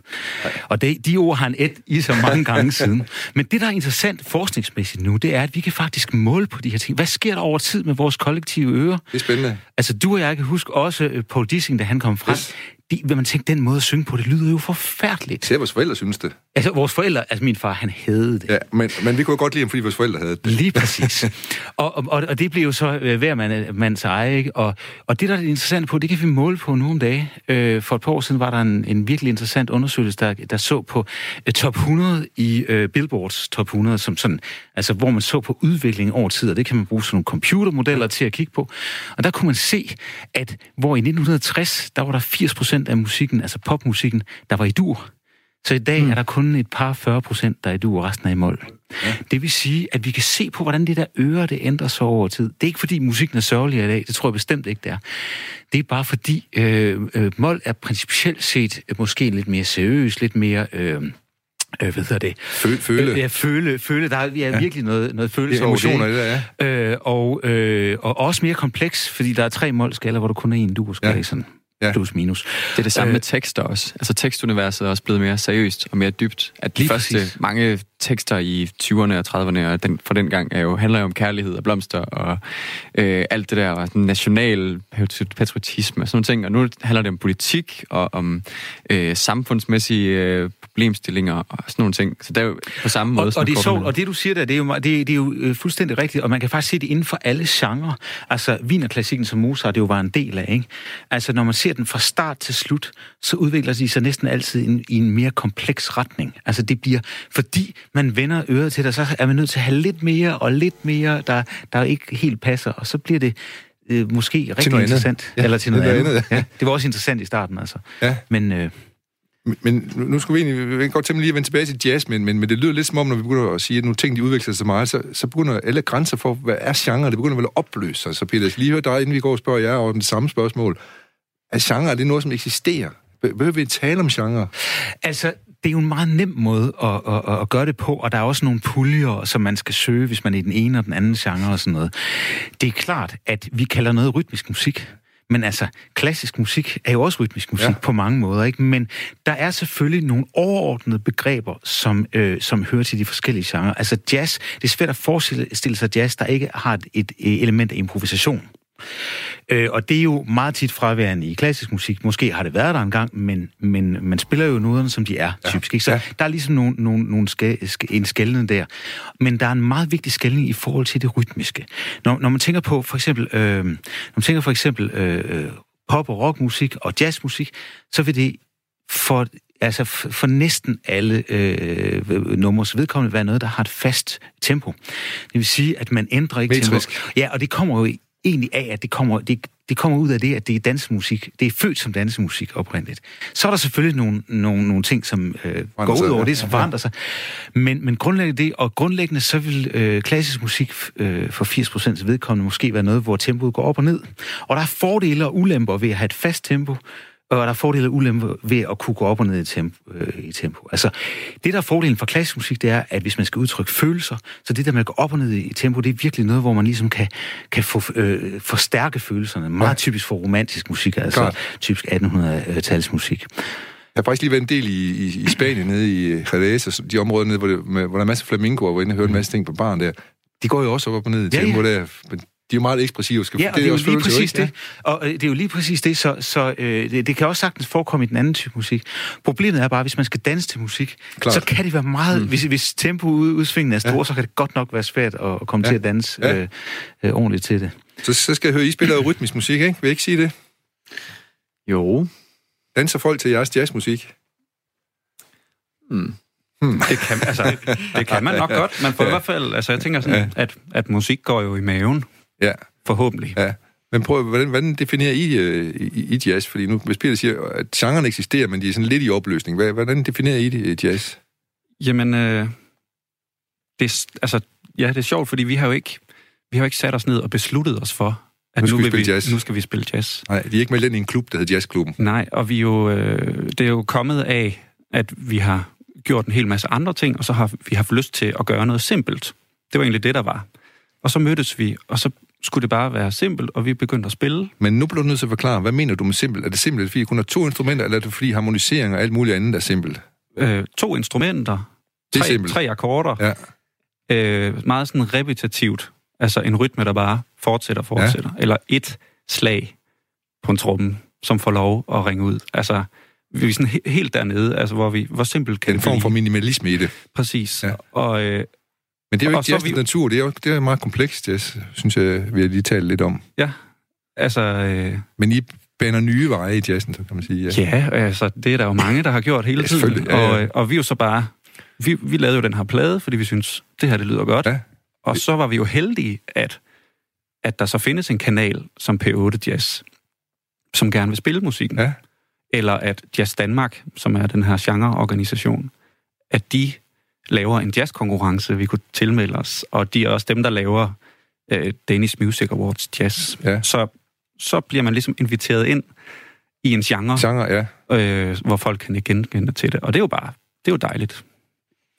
Og det, de ord har han et i så mange gange siden. Men det, der er interessant forskningsmæssigt nu, det er, at vi kan faktisk måle på de her ting. Hvad sker der over tid med vores kollektive ører? Det er spændende. Altså, du og jeg kan huske også øh, Paul Dissing, da han kom frem. Yes. De, hvad man tænkte, den måde at synge på, det lyder jo forfærdeligt. Se, vores forældre synes det. Altså, vores forældre, altså min far, han havde det. Ja, men, men vi kunne godt lide ham, fordi vores forældre havde det. Lige præcis. og, og, og det blev jo så øh, hver mand, mands eje, ikke? Og, og det, der er det interessante på, det kan vi måle på nu om dagen. Øh, for et par år siden var der en, en virkelig interessant undersøgelse, der, der så på øh, top 100 i øh, Billboards top 100, som sådan, altså, hvor man så på udviklingen over tid, og det kan man bruge sådan nogle computermodeller til at kigge på. Og der kunne man se, at hvor i 1960, der var der 80 procent af musikken, altså popmusikken, der var i dur. Så i dag mm. er der kun et par 40 procent, der er i dur, og resten er i mål. Ja. Det vil sige, at vi kan se på, hvordan det der øre, det ændrer sig over tid. Det er ikke, fordi musikken er sørgelig i dag. Det tror jeg bestemt ikke, det er. Det er bare fordi, øh, øh, mål er principielt set øh, måske lidt mere seriøs, lidt mere... Øh, øh, hvad hedder det? Føle. føle. Ja, føle. føle. Der er ja, Ja. virkelig noget, noget følelse over det. emotioner ikke? det der, ja. Øh, og, øh, og også mere kompleks, fordi der er tre målskaller, hvor der kun er en dur-skala, Ja. ja. sådan Ja. plus minus. Det er det samme Øh, med tekster også. Altså tekstuniverset er også blevet mere seriøst og mere dybt. At de første præcis. mange tekster i 20'erne og 30'erne og den, for den gang er jo, handler jo om kærlighed og blomster og øh, alt det der og national patriotisme og sådan ting. Og nu handler det om politik og om øh, samfundsmæssige øh, problemstillinger og sådan nogle ting. Så det er jo på samme måde Og, og det er sjovt, og det du siger der, det er jo, det, det er jo øh, fuldstændig rigtigt, og man kan faktisk se det inden for alle genrer. Altså, Wienerklassikken, som Mozart det jo var en del af, ikke? Altså, når man ser den fra start til slut, så udvikler de sig næsten altid i en, i en mere kompleks retning. Altså, det bliver, fordi man vender øret til det, så er man nødt til at have lidt mere og lidt mere, der, der ikke helt passer, og så bliver det øh, måske rigtig andet. interessant. Ja, eller til noget, noget andet. andet, ja. Det var også interessant i starten, altså. Ja. Men øh, Men- nu- skulle vi egentlig vi kan godt tænke lige at vende tilbage til jazz, men, men, men det lyder lidt som om, når vi begynder at sige, at nogle ting de udvikler sig så meget, så, så begynder alle grænser for, hvad er genre, det begynder vel at opløse sig. Så Peter, jeg skal lige høre dig, inden vi går og spørger jer over det samme spørgsmål. Er genre, er det noget, som eksisterer? Be- Behøver vi tale om genre? Altså, det er jo en meget nem måde at, at, at gøre det på, og der er også nogle puljer, som man skal søge, hvis man er i den ene og den anden genre og sådan noget. Det er klart, at vi kalder noget rytmisk musik. Men altså, klassisk musik er jo også rytmisk musik Ja. ja. på mange måder, ikke? Men der er selvfølgelig nogle overordnede begreber, som, øh, som hører til de forskellige genrer. Altså jazz, det er svært at forestille sig jazz, der ikke har et, et element af improvisation. Øh, og det er jo meget tit fraværende i klassisk musik. Måske har det været der engang, men, men man spiller jo noderne, som de er, ja. typisk. Ikke? Så Ja. der er ligesom nogle, nogle, nogle ska, ska, en skældning der. Men der er en meget vigtig skældning i forhold til det rytmiske. Når, når man tænker på for eksempel, øh, når man tænker for eksempel øh, øh, pop- og rockmusik og jazzmusik, så vil det for, altså for, næsten alle øh, nummers vedkommende være noget, der har et fast tempo. Det vil sige, at man ændrer ikke Metrisk. tempo. Ja, og det kommer jo egentlig af, at det kommer, det, det kommer ud af det, at det er dansemusik. Det er født som dansemusik oprindeligt. Så er der selvfølgelig nogle, nogle, nogle ting, som øh, går ud over det, som forandrer sig. Men, men grundlæggende det, og grundlæggende så vil øh, klassisk musik øh, for 80% vedkommende måske være noget, hvor tempoet går op og ned. Og der er fordele og ulemper ved at have et fast tempo, og der er fordele og ulemper ved at kunne gå op og ned i tempo. Øh, i tempo. Altså, det der er fordelen for klassisk musik, det er, at hvis man skal udtrykke følelser, så det der med at gå op og ned i tempo, det er virkelig noget, hvor man ligesom kan, kan få, øh, forstærke følelserne. Meget Ja. ja. typisk for romantisk musik, altså Klart. typisk 1800-tals musik. Jeg har faktisk lige været en del i, i, i Spanien, nede i Jerez, og de områder nede, hvor, det, med, hvor der er masser af flamingoer, hvor jeg inde og hørte en masse ting på baren der. De går jo også op og ned i Ja, tempo ja. der. Men De er jo meget ekspressive. Skal, Ja, og det er jo lige præcis ikke? det. Og øh, det er jo lige præcis det, så, så øh, det, det kan også sagtens forekomme i den anden type musik. Problemet er bare, hvis man skal danse til musik, Klart. så kan det være meget... Mm. Hvis, hvis tempo udsvingen er store, ja. så kan det godt nok være svært at, at komme ja. til at danse Ja. øh, øh, ordentligt til det. Så, så skal jeg høre, I spiller rytmisk musik, ikke? Vil I ikke sige det? Jo. Danser folk til jeres jazzmusik? Det kan, altså, det kan man nok godt. Man får ja. i hvert fald, altså jeg tænker sådan, ja. at, at musik går jo i maven, Ja. forhåbentlig. Ja. Men prøv, hvordan, hvordan definerer I, øh, i, i jazz? Fordi nu, hvis Peter siger, at genren eksisterer, men de er sådan lidt i opløsning. Hvad, hvordan definerer I det, øh, jazz? Jamen, øh, det, altså, ja, det er sjovt, fordi vi har jo ikke, vi har jo ikke sat os ned og besluttet os for, at Nu skal vi vil spille jazz. nu skal vi spille jazz. Nej, de er ikke meldt ind i en klub, der hedder Jazzklubben. Nej, og vi jo, øh, det er jo kommet af, at vi har gjort en hel masse andre ting, og så har vi haft lyst til at gøre noget simpelt. Det var egentlig det, der var. Og så mødtes vi, og så skulle det bare være simpelt, og vi begyndte at spille. Men nu bliver du nødt til at forklare, hvad mener du med simpelt? Er det simpelt, fordi I kun har to instrumenter, eller er det fordi harmonisering og alt muligt andet er simpelt? Øh, to instrumenter, Det er tre, simpelt. tre akkorder, Ja. øh, meget sådan repetitivt. Altså en rytme, der bare fortsætter og fortsætter. Ja. Eller et slag på en tromme, som får lov at ringe ud. Altså, vi er sådan he- helt dernede, altså, hvor, vi, hvor simpelt kan En det form blive. for minimalisme i det. Præcis. Ja. Og, øh, Men det er jo ikke jazz vi- natur, det er jo det er meget komplekst jazz, synes jeg, vi har lige talt lidt om. ja, altså... Øh, Men I baner nye veje i jazzen, så kan man sige. Ja. ja, altså, det er der jo mange, der har gjort hele Ja, tiden. Ja, ja. Og, øh, og vi er jo så bare... Vi, vi lavede jo den her plade, fordi vi synes det her det lyder godt. Ja. Og så var vi jo heldige, at, at der så findes en kanal som P8 Jazz, som gerne vil spille musikken. Ja. Eller at Jazz Danmark, som er den her genreorganisation, at de laver en jazzkonkurrence, vi kunne tilmelde os. Og de er også dem, der laver øh, Danish Music Awards Jazz. Ja. Så, så bliver man ligesom inviteret ind i en genre, Genre, ja. øh, hvor folk kan genkende til det. Og det er jo bare, det er jo dejligt.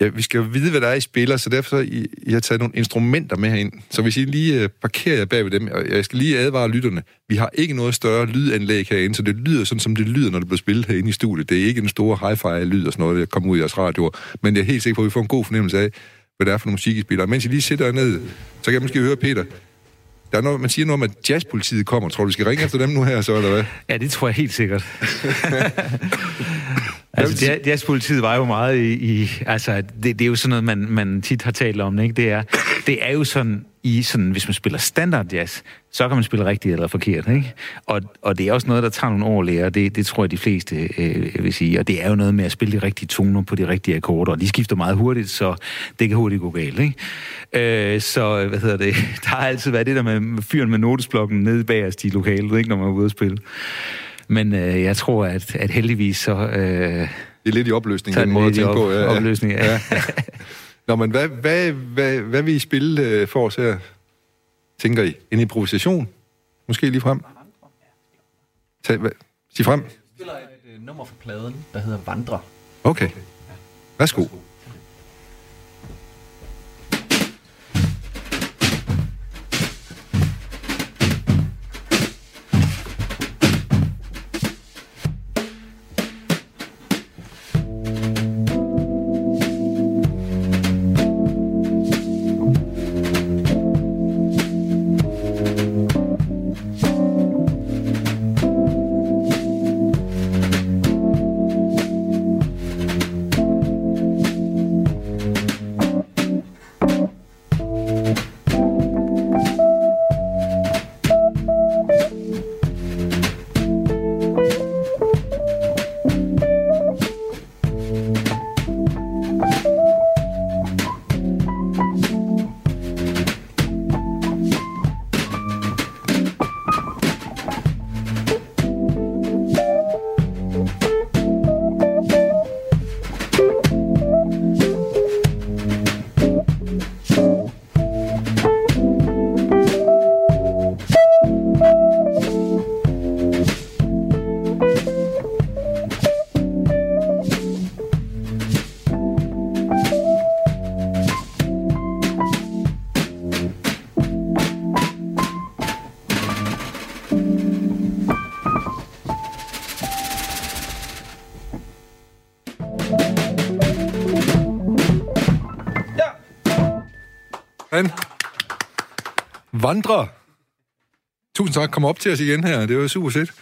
Ja, vi skal jo vide, hvad der er, I spiller, så derfor så I, I har taget nogle instrumenter med herind. Så hvis I lige uh, parkerer jer bag ved dem, og jeg skal lige advare lytterne, vi har ikke noget større lydanlæg herinde, så det lyder sådan, som det lyder, når det bliver spillet herinde i studiet. Det er ikke en stor hi-fi-lyd og sådan noget, der kommer ud i jeres radioer, men jeg er helt sikker på, at vi får en god fornemmelse af, hvad det er for noget musik, I spiller. Og mens I lige sidder ned, så kan jeg måske høre Peter. Der er noget, man siger noget om, at jazzpolitiet kommer. Tror du, vi skal ringe efter dem nu her, så eller hvad? Ja, det tror jeg helt sikkert. altså, jazz- jazzpolitiet var jo meget i... i altså, det, det er jo sådan noget, man, man tit har talt om, ikke? Det er, det er jo sådan, i sådan, hvis man spiller standard jazz, så kan man spille rigtigt eller forkert, ikke? Og, og det er også noget, der tager nogle år at lære, det, det tror jeg, de fleste øh, vil sige. Og det er jo noget med at spille de rigtige toner på de rigtige akkorder, og de skifter meget hurtigt, så det kan hurtigt gå galt, ikke? Øh, så, hvad hedder det, der har altid været det der med fyren med notesblokken nede bagerst i lokalet, ikke? Når man er ude at spille. Men øh, jeg tror, at, at heldigvis så... Øh, Det er lidt i opløsning, tager den måde at tænke på. op, opløsning, ja. ja. Nå, men hvad, hvad, hvad, hvad vil I spille øh, for os her, tænker I? En improvisation? Måske lige frem? Tag, hvad? Sig frem. Jeg spiller et øh, nummer fra pladen, der hedder Vandre. Okay. Værsgo. Han andre. Tusind tak. Kom op til os igen her. Det var super fedt.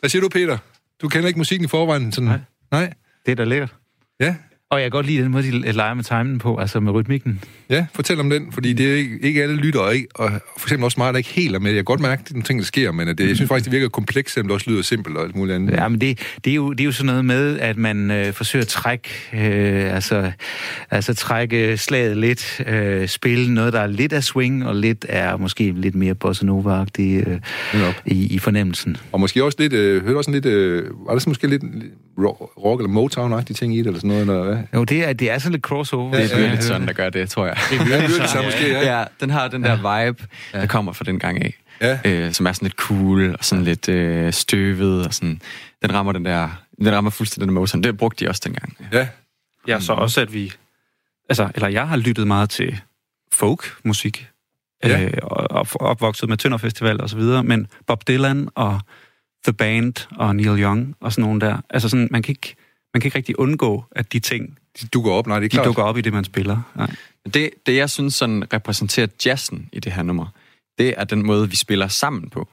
Hvad siger du, Peter? Du kender ikke musikken i forvejen? Sådan... Nej. Nej? Det er da lækkert. Ja, og jeg kan godt lide den måde, de leger med timen på, altså med rytmikken. Ja, fortæl om den, fordi det er ikke, ikke alle lytter, og, ikke, og for eksempel også mig, der ikke helt er med. Jeg kan godt mærke, at det er ting, der sker, men at det, jeg synes faktisk, det virker komplekst, selvom det også lyder simpelt og alt muligt andet. Ja, men det, det, er, jo, det er jo sådan noget med, at man øh, forsøger at trække, øh, altså, altså trække slaget lidt, øh, spille noget, der er lidt af swing, og lidt er måske lidt mere bossa nova-agtigt øh, i, i fornemmelsen. Og måske også lidt, øh, hørte også lidt, øh, var der sådan måske lidt rock- eller Motown-agtige ting i det, eller sådan noget, eller hvad? Jo, det er, det er sådan lidt crossover. Det er Ja, ja, ja. sådan, der gør det, tror jeg. Ja, det lyder det så måske, ja. Ja, den har den der vibe, der kommer fra den gang af. Ja. Øh, som er sådan lidt cool, og sådan lidt øh, støvet, og sådan... Den rammer den der... Den rammer fuldstændig den Motown. Det brugte de også dengang. Ja, Ja, så også, at vi... Altså, eller jeg har lyttet meget til folk-musik. Ja. Øh, og og opvokset med Tønder Festival og så videre. Men Bob Dylan og The Band og Neil Young og sådan nogle der. Altså sådan, man kan ikke, man kan ikke rigtig undgå, at de ting, de dukker op. Nej, det er de klart. dukker op i det, man spiller. Nej. Det, det, jeg synes sådan repræsenterer jazzen i det her nummer, det er den måde, vi spiller sammen på.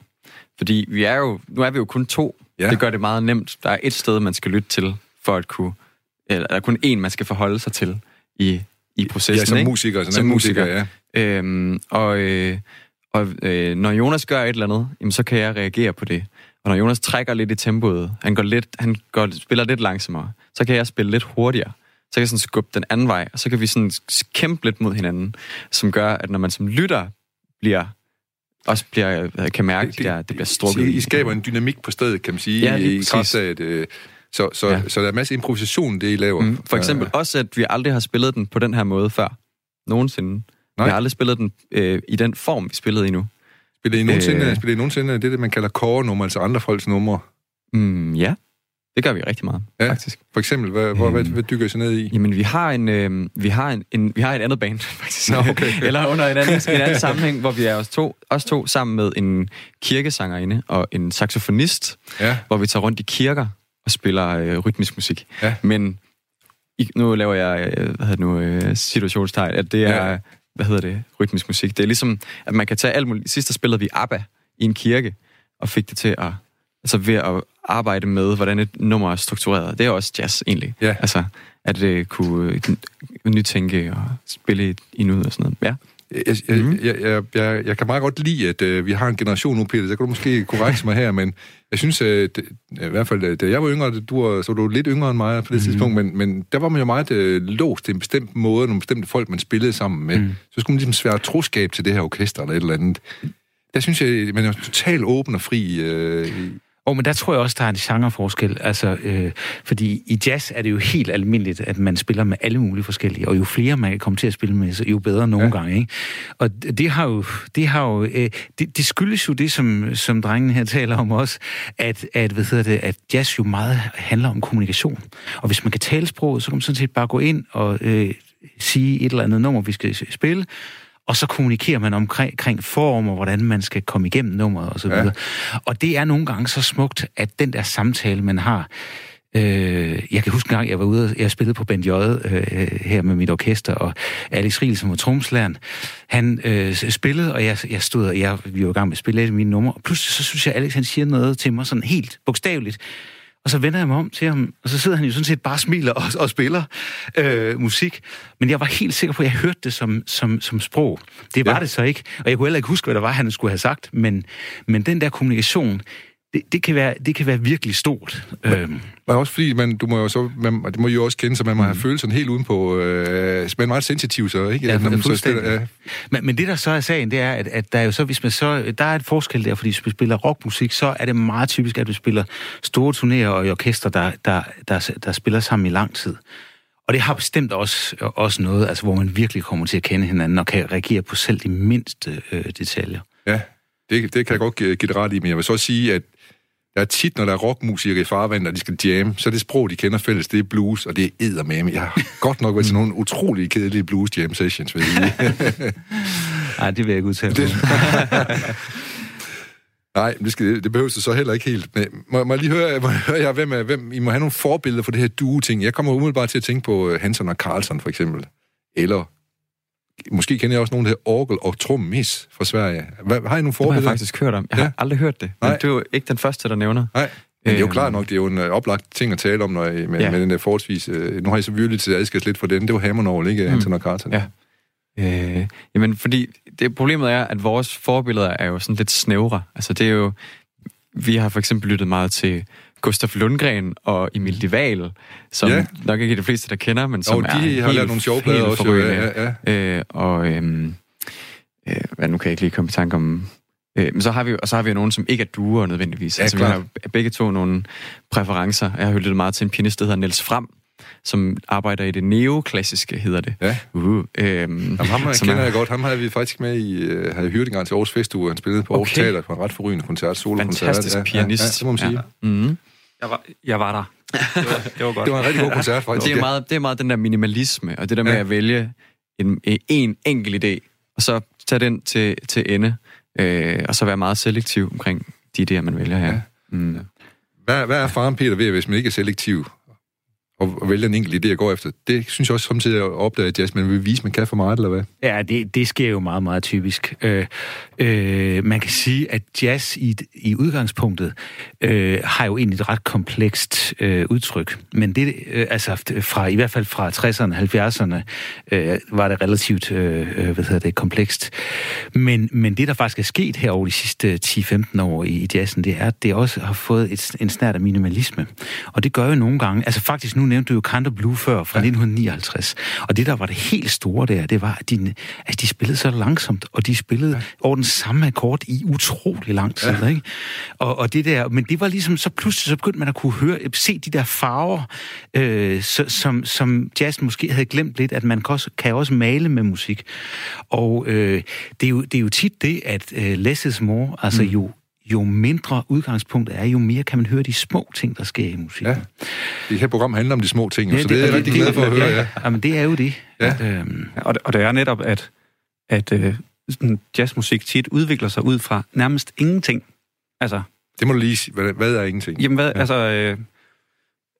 Fordi vi er jo, nu er vi jo kun to. Ja. Det gør det meget nemt. Der er et sted, man skal lytte til, for at kunne... Eller der er kun én, man skal forholde sig til i, i processen. Ja, som ikke? musiker. Sådan Som en musiker, musiker. ja. Øhm, og og, og øh, når Jonas gør et eller andet, jamen, så kan jeg reagere på det. Og når Jonas trækker lidt i tempoet, han, går lidt, han går, spiller lidt langsommere, så kan jeg spille lidt hurtigere. Så kan jeg sådan skubbe den anden vej, og så kan vi sådan kæmpe lidt mod hinanden, som gør, at når man som lytter bliver også bliver, øh, kan mærke, det, det, det bliver strukket I, skaber en dynamik på stedet, kan man sige, Ja, i kraft af, at, øh, så, så, ja. Så der er masser af improvisation, det I laver. Mm, for eksempel Ja. også, at vi aldrig har spillet den på den her måde før. Nogensinde. Nej. Vi har aldrig spillet den øh, i den form, vi spillede i nu. Spiller I nogensinde, øh, spiller I nogensinde det, det, man kalder core-nummer, altså andre folks numre? Mm, ja, det gør vi rigtig meget, Ja. ja. faktisk. For eksempel, hvad, hvor, hvad, Øhm. hvad dykker I så ned i? Jamen, vi har en, øh, vi har en, en, vi har et andet band, faktisk. Nå, okay. Eller under en anden, en anden sammenhæng, hvor vi er os to, os to sammen med en kirkesangerinde og en saxofonist, Ja, hvor vi tager rundt i kirker og spiller øh, rytmisk musik. Ja. Men i, nu laver jeg, øh, hvad hedder det nu, øh, situationstegn, at det er, Ja. Hvad hedder det, rytmisk musik. Det er ligesom, at man kan tage alt muligt. Sidst der spillede vi ABBA i en kirke, og fik det til at, altså ved at arbejde med, hvordan et nummer er struktureret. Det er også jazz, egentlig. Ja. Altså, at øh, kunne øh, nytænke og spille i, i nuet og sådan noget. Ja. Jeg, jeg, Mhm. jeg, jeg, jeg, jeg kan meget godt lide, at øh, vi har en generation nu, Peter, så kan du måske korrekte mig her, men jeg synes, at, det, i hvert fald, øh, da jeg var yngre, du var, så var du lidt yngre end mig på det mm. tidspunkt, men, men der var man jo meget øh, låst til en bestemt måde, nogle bestemte folk, man spillede sammen med. Mm. Så skulle man ligesom svære troskab til det her orkester eller et eller andet. Der synes jeg, man er totalt åben og fri. Øh, Og men der tror jeg også, der er en genreforskel. Altså, øh, fordi i jazz er det jo helt almindeligt, at man spiller med alle mulige forskellige, og jo flere man kan komme til at spille med, så jo bedre nogle ja. gange. Ikke? Og det har jo, det har jo, øh, det, det skyldes jo det, som, som drengen her taler om også, at, at, hvad hedder det, at jazz jo meget handler om kommunikation. Og hvis man kan tale sproget, så kan man sådan set bare gå ind og øh, sige et eller andet nummer, vi skal spille, og så kommunikerer man omkring, omkring form og hvordan man skal komme igennem nummeret og så Ja. videre. Og det er nogle gange så smukt, at den der samtale, man har... Øh, jeg kan huske en gang, jeg var ude, og jeg spillede på Bent J. Øh, her med mit orkester, og Alex Riel, som var tromslæren, han øh, spillede, og jeg, jeg stod, og jeg, vi var i gang med at spille et af mine numre, og pludselig så synes jeg, Alex han siger noget til mig sådan helt bogstaveligt, og så vender jeg mig om til ham, og så sidder han jo sådan set bare smiler og, og spiller øh, musik. Men jeg var helt sikker på, at jeg hørte det som, som, som sprog. Det var ja. det så ikke. Og jeg kunne heller ikke huske, hvad der var, han skulle have sagt. Men, men den der kommunikation, det, det, kan, være, det kan være virkelig stort. Øhm, Og også fordi, man, du må jo så, man, det må jo også kende, så man må have følelserne helt uden på, øh, man er meget sensitiv så, ikke? Ja, Når man så spiller, ja. Men, men det, der så er sagen, det er, at, at der er jo så, hvis man så, der er et forskel der, fordi hvis vi spiller rockmusik, så er det meget typisk, at vi spiller store turnéer og orkester, der, der, der, der spiller sammen i lang tid. Og det har bestemt også, også noget, altså, hvor man virkelig kommer til at kende hinanden og kan reagere på selv de mindste øh, detaljer. Ja, det, det kan jeg godt give det ret i, men jeg vil så også sige, at der er tit, når der er rockmusikere i farvand, og de skal jam, så er det sprog, de kender fælles, det er blues, og det er eddermame. Jeg har godt nok været til nogle utrolig kedelige blues jam sessions, vil jeg sige. Nej, det vil jeg ikke udtale Det- det... Nej, det, skal, det behøver så heller ikke helt. Men må, må jeg lige høre, må jeg høre jer, hvem, er, hvem, I må have nogle forbilleder for det her duo-ting. Jeg kommer umiddelbart til at tænke på øh, Hansen og Carlson, for eksempel. Eller måske kender jeg også nogen, der hedder Orgel og Trummis fra Sverige. Hvad, har I nogle Det har jeg forbilleder? faktisk hørt om. Jeg har Ja. aldrig hørt det. Men Nej. du er jo ikke den første, der nævner. Nej, men det er jo Øhm. klart nok, det er jo en øh, oplagt ting at tale om, når jeg, med, Ja. med den der forholdsvis... Øh, nu har jeg så virkelig til at adskille lidt fra den. Det var Hammond ikke mm. Anton og Carter. Ja. Øh, jamen, fordi det, problemet er, at vores forbilleder er jo sådan lidt snævre. Altså, det er jo... Vi har for eksempel lyttet meget til Gustaf Lundgren og Emil Dival, som Ja. nok ikke er de fleste, der kender, men som Og er de har helt, lavet nogle sjove plader også. Jo, ja, ja. Øh, og øhm, øh, hvad, nu kan jeg ikke lige komme i tanke om... Øh, men så har vi, og så har vi jo nogen, som ikke er duer nødvendigvis. Ja, altså, vi klart. har begge to nogle præferencer. Jeg har lyttet meget til en pianist, der hedder Niels Fram, som arbejder i det neoklassiske, hedder det. Ja. Uh, øhm, Jamen, ham som kender er- jeg godt. Ham havde vi faktisk med i... Øh, havde hyret en gang til Aarhus Festuge. Han spillede på Aarhus Okay. Teater på en ret forrygende koncert. Solo-koncert. Fantastisk ja, pianist. Ja, ja, det må man sige. Ja. Mm. Jeg var, jeg var der. Det var, det var godt. Det var en rigtig god koncert, faktisk. Det, er meget, det er meget den der minimalisme, og det der med Ja. at vælge en, en enkelt idé, og så tage den til, til ende, øh, og så være meget selektiv omkring de idéer, man vælger. Ja. Ja. Mm. Hvad, hvad er faren, Peter, ved, hvis man ikke er selektiv og, vælge en enkelt idé at gå efter? Det synes jeg også samtidig at opdage, at jazz, man vil vise, man kan for meget, eller hvad? Ja, det, det sker jo meget, meget typisk. Øh, øh, man kan sige, at jazz i, i udgangspunktet øh, har jo egentlig et ret komplekst øh, udtryk. Men det, øh, altså fra, i hvert fald fra 60'erne, 70'erne, øh, var det relativt øh, øh, hvad hedder det, komplekst. Men, men det, der faktisk er sket her over de sidste 10-15 år i, i jazzen, det er, at det også har fået et, en snært af minimalisme. Og det gør jo nogle gange, altså faktisk nu nævnte jo Kind of Blue før, fra ja. 1959. Og det, der var det helt store der, det var, at de, at de spillede så langsomt, og de spillede ja. over den samme akkord i utrolig lang tid. Ja. Ikke? Og, og det der, men det var ligesom, så pludselig så begyndte man at kunne høre, se de der farver, øh, så, som, som jazz måske havde glemt lidt, at man kan også, kan også male med musik. Og øh, det, er jo, det er jo tit det, at øh, less is more, altså mm. jo jo mindre udgangspunktet er, jo mere kan man høre de små ting, der sker i musikken. Ja. Det her program handler om de små ting, ja, så det er jeg rigtig glad for at høre. Ja, Ja. Jamen, det er jo det. Ja. At, øhm, og, det, og det er netop, at, at øh, sådan jazzmusik tit udvikler sig ud fra nærmest ingenting. Altså, Det må du lige sige. Hvad, hvad er ingenting? jamen hvad, Ja. ja. altså, øh,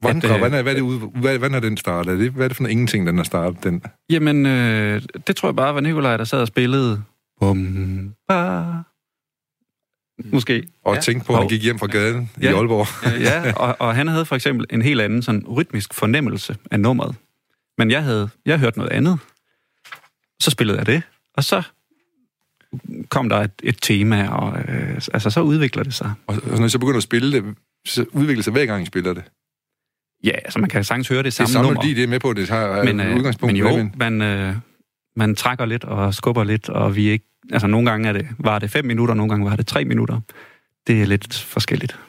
Hvordan, at, øh, hvordan, er, hvad er det ude, hvad, hvordan er den startet? Er det, hvad er det for en ingenting, den har startet? Den? jamen, øh, det tror jeg bare var Nikolaj, der sad og spillede. Bum, ba. Måske. Og Ja. tænke på, at han gik hjem fra gaden ja. I Aalborg. Ja, og, og han havde for eksempel en helt anden sådan rytmisk fornemmelse af nummeret. Men jeg havde jeg hørte noget andet. Så spillede jeg det, og så kom der et, et tema, og øh, altså, så udvikler det sig. Og, og når I så begynder at spille det, så udvikler det sig hver gang, I spiller det. Ja, altså man kan sagtens høre det Det er samme samme nummer. det er med på, det har men, øh, udgangspunkt. men jo, man, øh, man trækker lidt og skubber lidt, og vi er ikke... Altså, nogle gange er det, var det fem minutter, nogle gange var det tre minutter. Det er lidt forskelligt.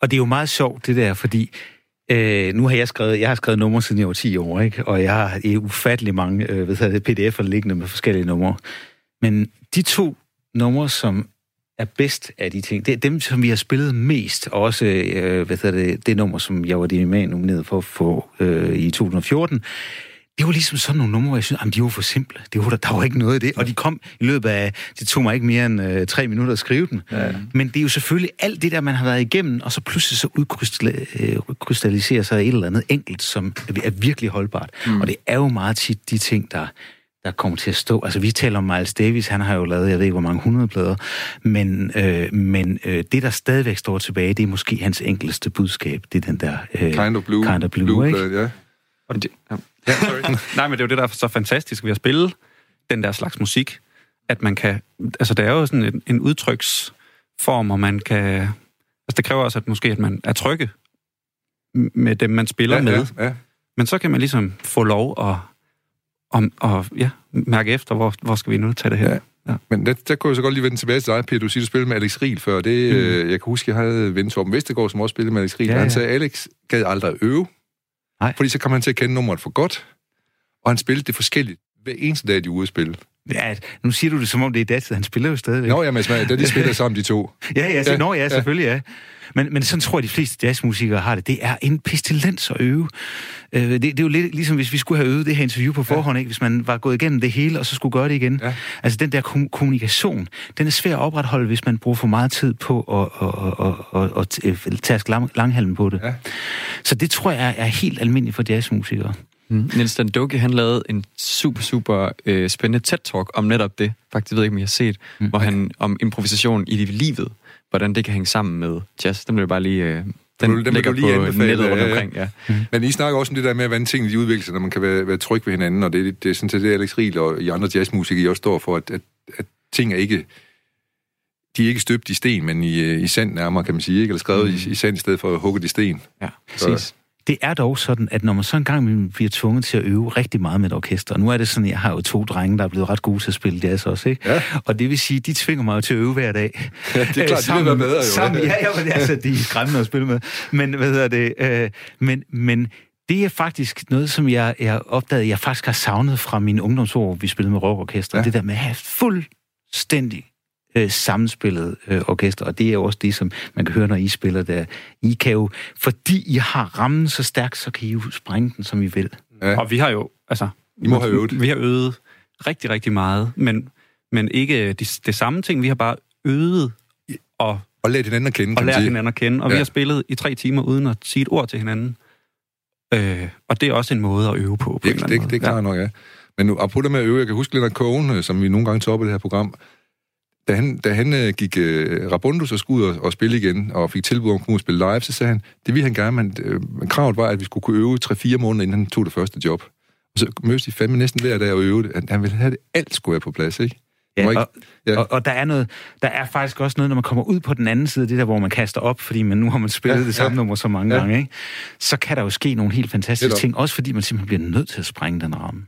Og det er jo meget sjovt, det der, fordi øh, nu har jeg skrevet, jeg har skrevet numre siden jeg var 10 år, ikke? og jeg har ufattelig mange øh, hvad hedder det, pdf'er liggende med forskellige numre. Men de to numre, som er bedst af de ting, det er dem, som vi har spillet mest, og også øh, hvad hedder det, det nummer, som jeg var med nomineret for at få øh, i 2014, det var ligesom sådan nogle numre, hvor jeg synes, jamen, de var for simple. Det var, der, der var ikke noget i det. Og de kom i løbet af, det tog mig ikke mere end øh, tre minutter at skrive dem. Ja. Men det er jo selvfølgelig alt det der, man har været igennem, og så pludselig så udkrystalliserer sig et eller andet enkelt, som er virkelig holdbart. Mm. Og det er jo meget tit de ting, der der kommer til at stå. Altså, vi taler om Miles Davis, han har jo lavet, jeg ved ikke, hvor mange hundrede plader, men, øh, men øh, det, der stadigvæk står tilbage, det er måske hans enkelste budskab. Det er den der... Øh, Kind of Blue. Kind of Blue, ikke? blade, ja. Og det, ja. Ja, sorry. Nej, men det er jo det, der er så fantastisk ved at spille den der slags musik, at man kan... Altså, det er jo sådan en, en udtryksform, og man kan... Altså, det kræver også, at måske, at man er trygge med dem, man spiller ja, med. Ja, ja. Men så kan man ligesom få lov at om, og, ja, mærke efter, hvor, hvor skal vi nu tage det her. Ja. Ja. Men der, der kunne jeg så godt lige vende tilbage til dig, Peter. Du siger, du spillede med Alex Riel før. Det, mm. øh, jeg kan huske, jeg havde ven Torben Vestergaard, som også spillede med Alex Riel. Ja, Ja, Han sagde, Alex gad aldrig øve. Nej. Fordi så kom han til at kende nummeret for godt. Og han spillede det forskelligt hver eneste dag, de er ude spille. Ja, nu siger du det, som om det er datid. Han spiller jo stadigvæk. Nå, jamen, da de spiller sammen, de to. Ja, ja, så, Ja, Nå, ja, ja. selvfølgelig, ja. Men, men sådan tror jeg, de fleste jazzmusikere har det. Det er en pestilens at øve. Øh, det, det er jo lidt ligesom, hvis vi skulle have øvet det her interview på forhånd, ikke? hvis man var gået igennem det hele, og så skulle gøre det igen. Ja. Altså den der kom- kommunikation, den er svær at opretholde, hvis man bruger for meget tid på at, at, at, at, at, at tage lang, langhalmen på det. Ja. Så det tror jeg er, er helt almindeligt for jazzmusikere. Mm. Niels Dandoki, han lavede en super, super øh, spændende TED-talk om netop det. Faktisk ved jeg ikke, om I har set. Mm. Hvor han om improvisation i livet. Hvordan det kan hænge sammen med jazz. Den jeg bare lige... Øh, den den vil ligger lige på anbefale, nettet rundt ja, ja. omkring. Ja. Men I snakker også om det der med, hvordan tingene de udvikler sig, når man kan være, være tryg ved hinanden, og det, det er sådan set det, Alex Riel og I andre jazzmusikere I også står for, at, at, at ting er ikke de er ikke støbt i sten, men i, øh, i sand nærmere, kan man sige, ikke? eller skrevet mm. i, i sand i stedet for at hugge i sten. ja, Så- præcis. Det er dog sådan, at når man så engang bliver tvunget til at øve rigtig meget med et orkester, og nu er det sådan, jeg har jo to drenge, der er blevet ret gode til at spille jazz også, ikke? Ja. Og det vil sige, de tvinger mig jo til at øve hver dag. Ja, det er klart, de vil være bedre jo. Sammen, ja, ja, men altså, de er skræmmende at spille med. Men hvad hedder det? Øh, men, men det er faktisk noget, som jeg, jeg opdagede, jeg faktisk har savnet fra mine ungdomsår, hvor vi spillede med rockorkester. Ja. Det der med at have fuldstændig øh, sammenspillet øh, orkester, og det er også det, som man kan høre, når I spiller der. I kan jo, fordi I har rammen så stærkt, så kan I jo sprænge den, som I vil. Ja. Og vi har jo, altså... I må have øvet. Vi har øvet rigtig, rigtig meget, men, men ikke de, det samme ting. Vi har bare øvet og, Og lad hinanden at kende, og lært hinanden at kende. Og ja. Ja. vi har spillet i tre timer uden at sige et ord til hinanden. Øh, og det er også en måde at øve på. på en Det, eller det, det, det er klart nok, ja. Men nu, apropos det med at øve, jeg kan huske Leonard Cohen, øh, som vi nogle gange tog op i det her program, da han, da han øh, gik øh, Rabundus og skulle ud og, og spille igen, og fik tilbud om at og spille live, så sagde han, det ville han gerne, men, øh, kravet var, at vi skulle kunne øve 3-4 måneder, inden han tog det første job. Og så mødes de fandme næsten hver dag og øve det. Han, han ville have det, alt skulle være på plads, ikke? Ja, ikke- og, ja. og, og der er noget, der er faktisk også noget, når man kommer ud på den anden side, det der, hvor man kaster op, fordi man nu har man spillet Ja, det samme ja. nummer så mange Ja. gange, ikke? så kan der jo ske nogle helt fantastiske ting, også fordi man simpelthen bliver nødt til at sprænge den ramme.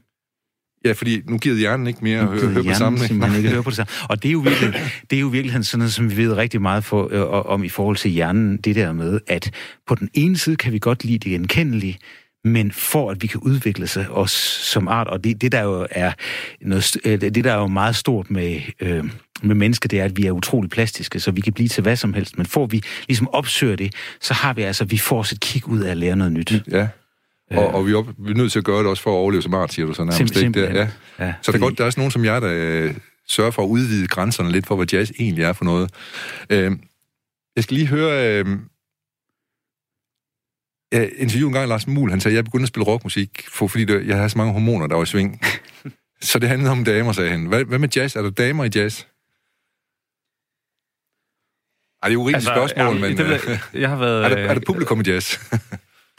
Ja, fordi nu giver hjernen ikke mere at høre, høre på sammen. simpelthen ikke høre på det samme. Og det er jo virkelig, det er jo virkelig sådan noget, som vi ved rigtig meget for, øh, om i forhold til hjernen, det der med, at på den ene side kan vi godt lide det genkendelige, men for at vi kan udvikle sig os som art, og det, det der jo er noget, øh, det der er jo meget stort med, øh, med mennesker, det er, at vi er utrolig plastiske, så vi kan blive til hvad som helst, men får vi ligesom opsøger det, så har vi altså, vi får os et kig ud af at lære noget nyt. Ja. Og, og vi, er op, vi er nødt til at gøre det også for at overleve som art, siger du så nærmest. Simp- ikke? Det, ja. Ja, Så fordi- godt, der er også nogen som jer, der øh, sørger for at udvide grænserne lidt for, hvad jazz egentlig er for noget. Øh, jeg skal lige høre... Øh, jeg interviewede en gang Lars Muhl, han sagde, at jeg begyndte at spille rockmusik, for, fordi det, jeg havde så mange hormoner, der var i sving. så det handlede om damer, sagde han. Hvad, hvad med jazz? Er der damer i jazz? Ej, det er jo rigtig altså, spørgsmål, ja, men det, øh, jeg, jeg har været, er, der, er der publikum i jazz?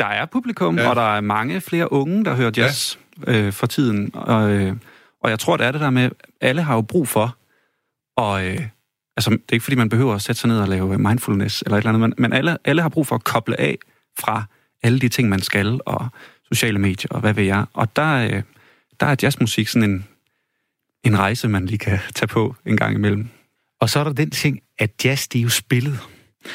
Der er publikum, Ja. og der er mange flere unge, der hører jazz ja. øh, for tiden. Og, øh, og jeg tror, det er det der med, alle har jo brug for, og øh, altså, det er ikke fordi, man behøver at sætte sig ned og lave mindfulness eller et eller andet, men, men alle, alle har brug for at koble af fra alle de ting, man skal, og sociale medier, og hvad ved jeg. Og der, øh, der er jazzmusik sådan en, en rejse, man lige kan tage på en gang imellem. Og så er der den ting, at jazz, det er jo spillet.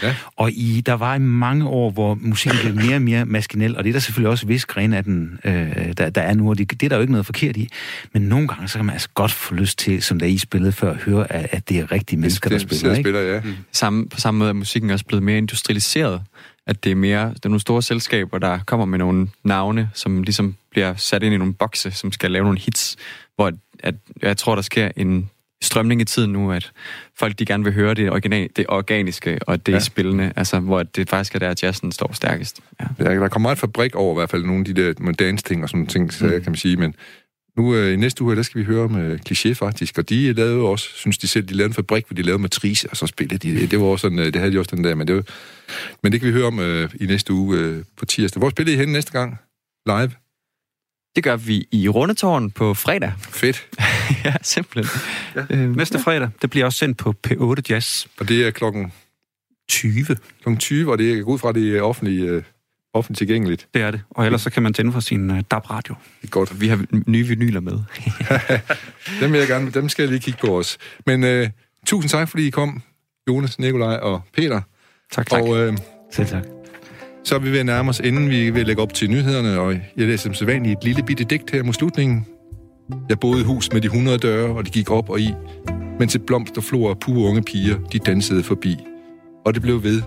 Ja. Og i, der var i mange år, hvor musikken blev mere og mere maskinel, og det er der selvfølgelig også vis gren af den, øh, der, der er nu, og det, det er der jo ikke noget forkert i. Men nogle gange, så kan man altså godt få lyst til, som da I spillede før, at høre, at, at det er rigtige mennesker, der det, spiller. Ikke? spiller ja. Samme, på samme måde er musikken også blevet mere industrialiseret. At det er mere, der er nogle store selskaber, der kommer med nogle navne, som ligesom bliver sat ind i nogle bokse, som skal lave nogle hits, hvor at, at jeg tror, der sker en strømning i tiden nu, at folk de gerne vil høre det, original, det organiske og det Ja. ja. spillende, altså hvor det faktisk er der, jazzen står stærkest. Ja. Der, der kommer meget fabrik over i hvert fald nogle af de der dance-ting og sådan ting, så, mm. kan man sige, men nu øh, i næste uge, der skal vi høre om øh, faktisk, og de lavede jo også, synes de selv, de lavede en fabrik, hvor de lavede matrice, og så spillede de det. Det var også sådan, øh, det havde de også den der, men det, var, men det kan vi høre om øh, i næste uge øh, på tirsdag. Hvor spiller I hen næste gang? Live? Det gør vi i Rundetårn på fredag. Fedt. ja, simpelthen. Ja. Øh, Næste fredag, det bliver også sendt på P8 Jazz Og det er klokken, 20. klokken 20, og det er ud fra, det offentligt, øh, offentligt tilgængeligt. Det er det. Og ellers så kan man tænde for sin uh, DAB-radio. Godt. vi har nye vinyler med. Dem, vil jeg gerne, dem skal jeg lige kigge på også. Men øh, tusind tak, fordi I kom, Jonas, Nikolaj og Peter. Tak, tak. Og øh, Selv tak. så er vi ved at nærme os, inden vi vil lægge op til nyhederne, og jeg læser som sædvanligt et lille bitte digt her mod slutningen. Jeg boede i hus med de 100 døre, og de gik op og i, mens et blomsterflor af pure unge piger, de dansede forbi. Og det blev ved,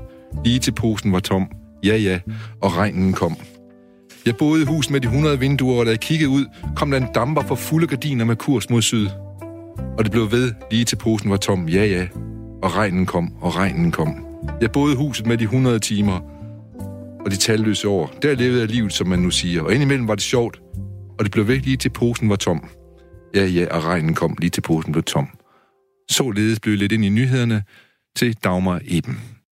lige til posen var tom. Ja, ja, og regnen kom. Jeg boede i hus med de 100 vinduer, og da jeg kiggede ud, kom der en damper for fulde gardiner med kurs mod syd. Og det blev ved, lige til posen var tom. Ja, ja, og regnen kom, og regnen kom. Jeg boede i huset med de 100 timer, og de talløse år. Der levede jeg livet, som man nu siger. Og indimellem var det sjovt, og det blev væk lige til posen var tom. Ja, ja, og regnen kom lige til posen blev tom. Således blev lidt ind i nyhederne til Dagmar Eben.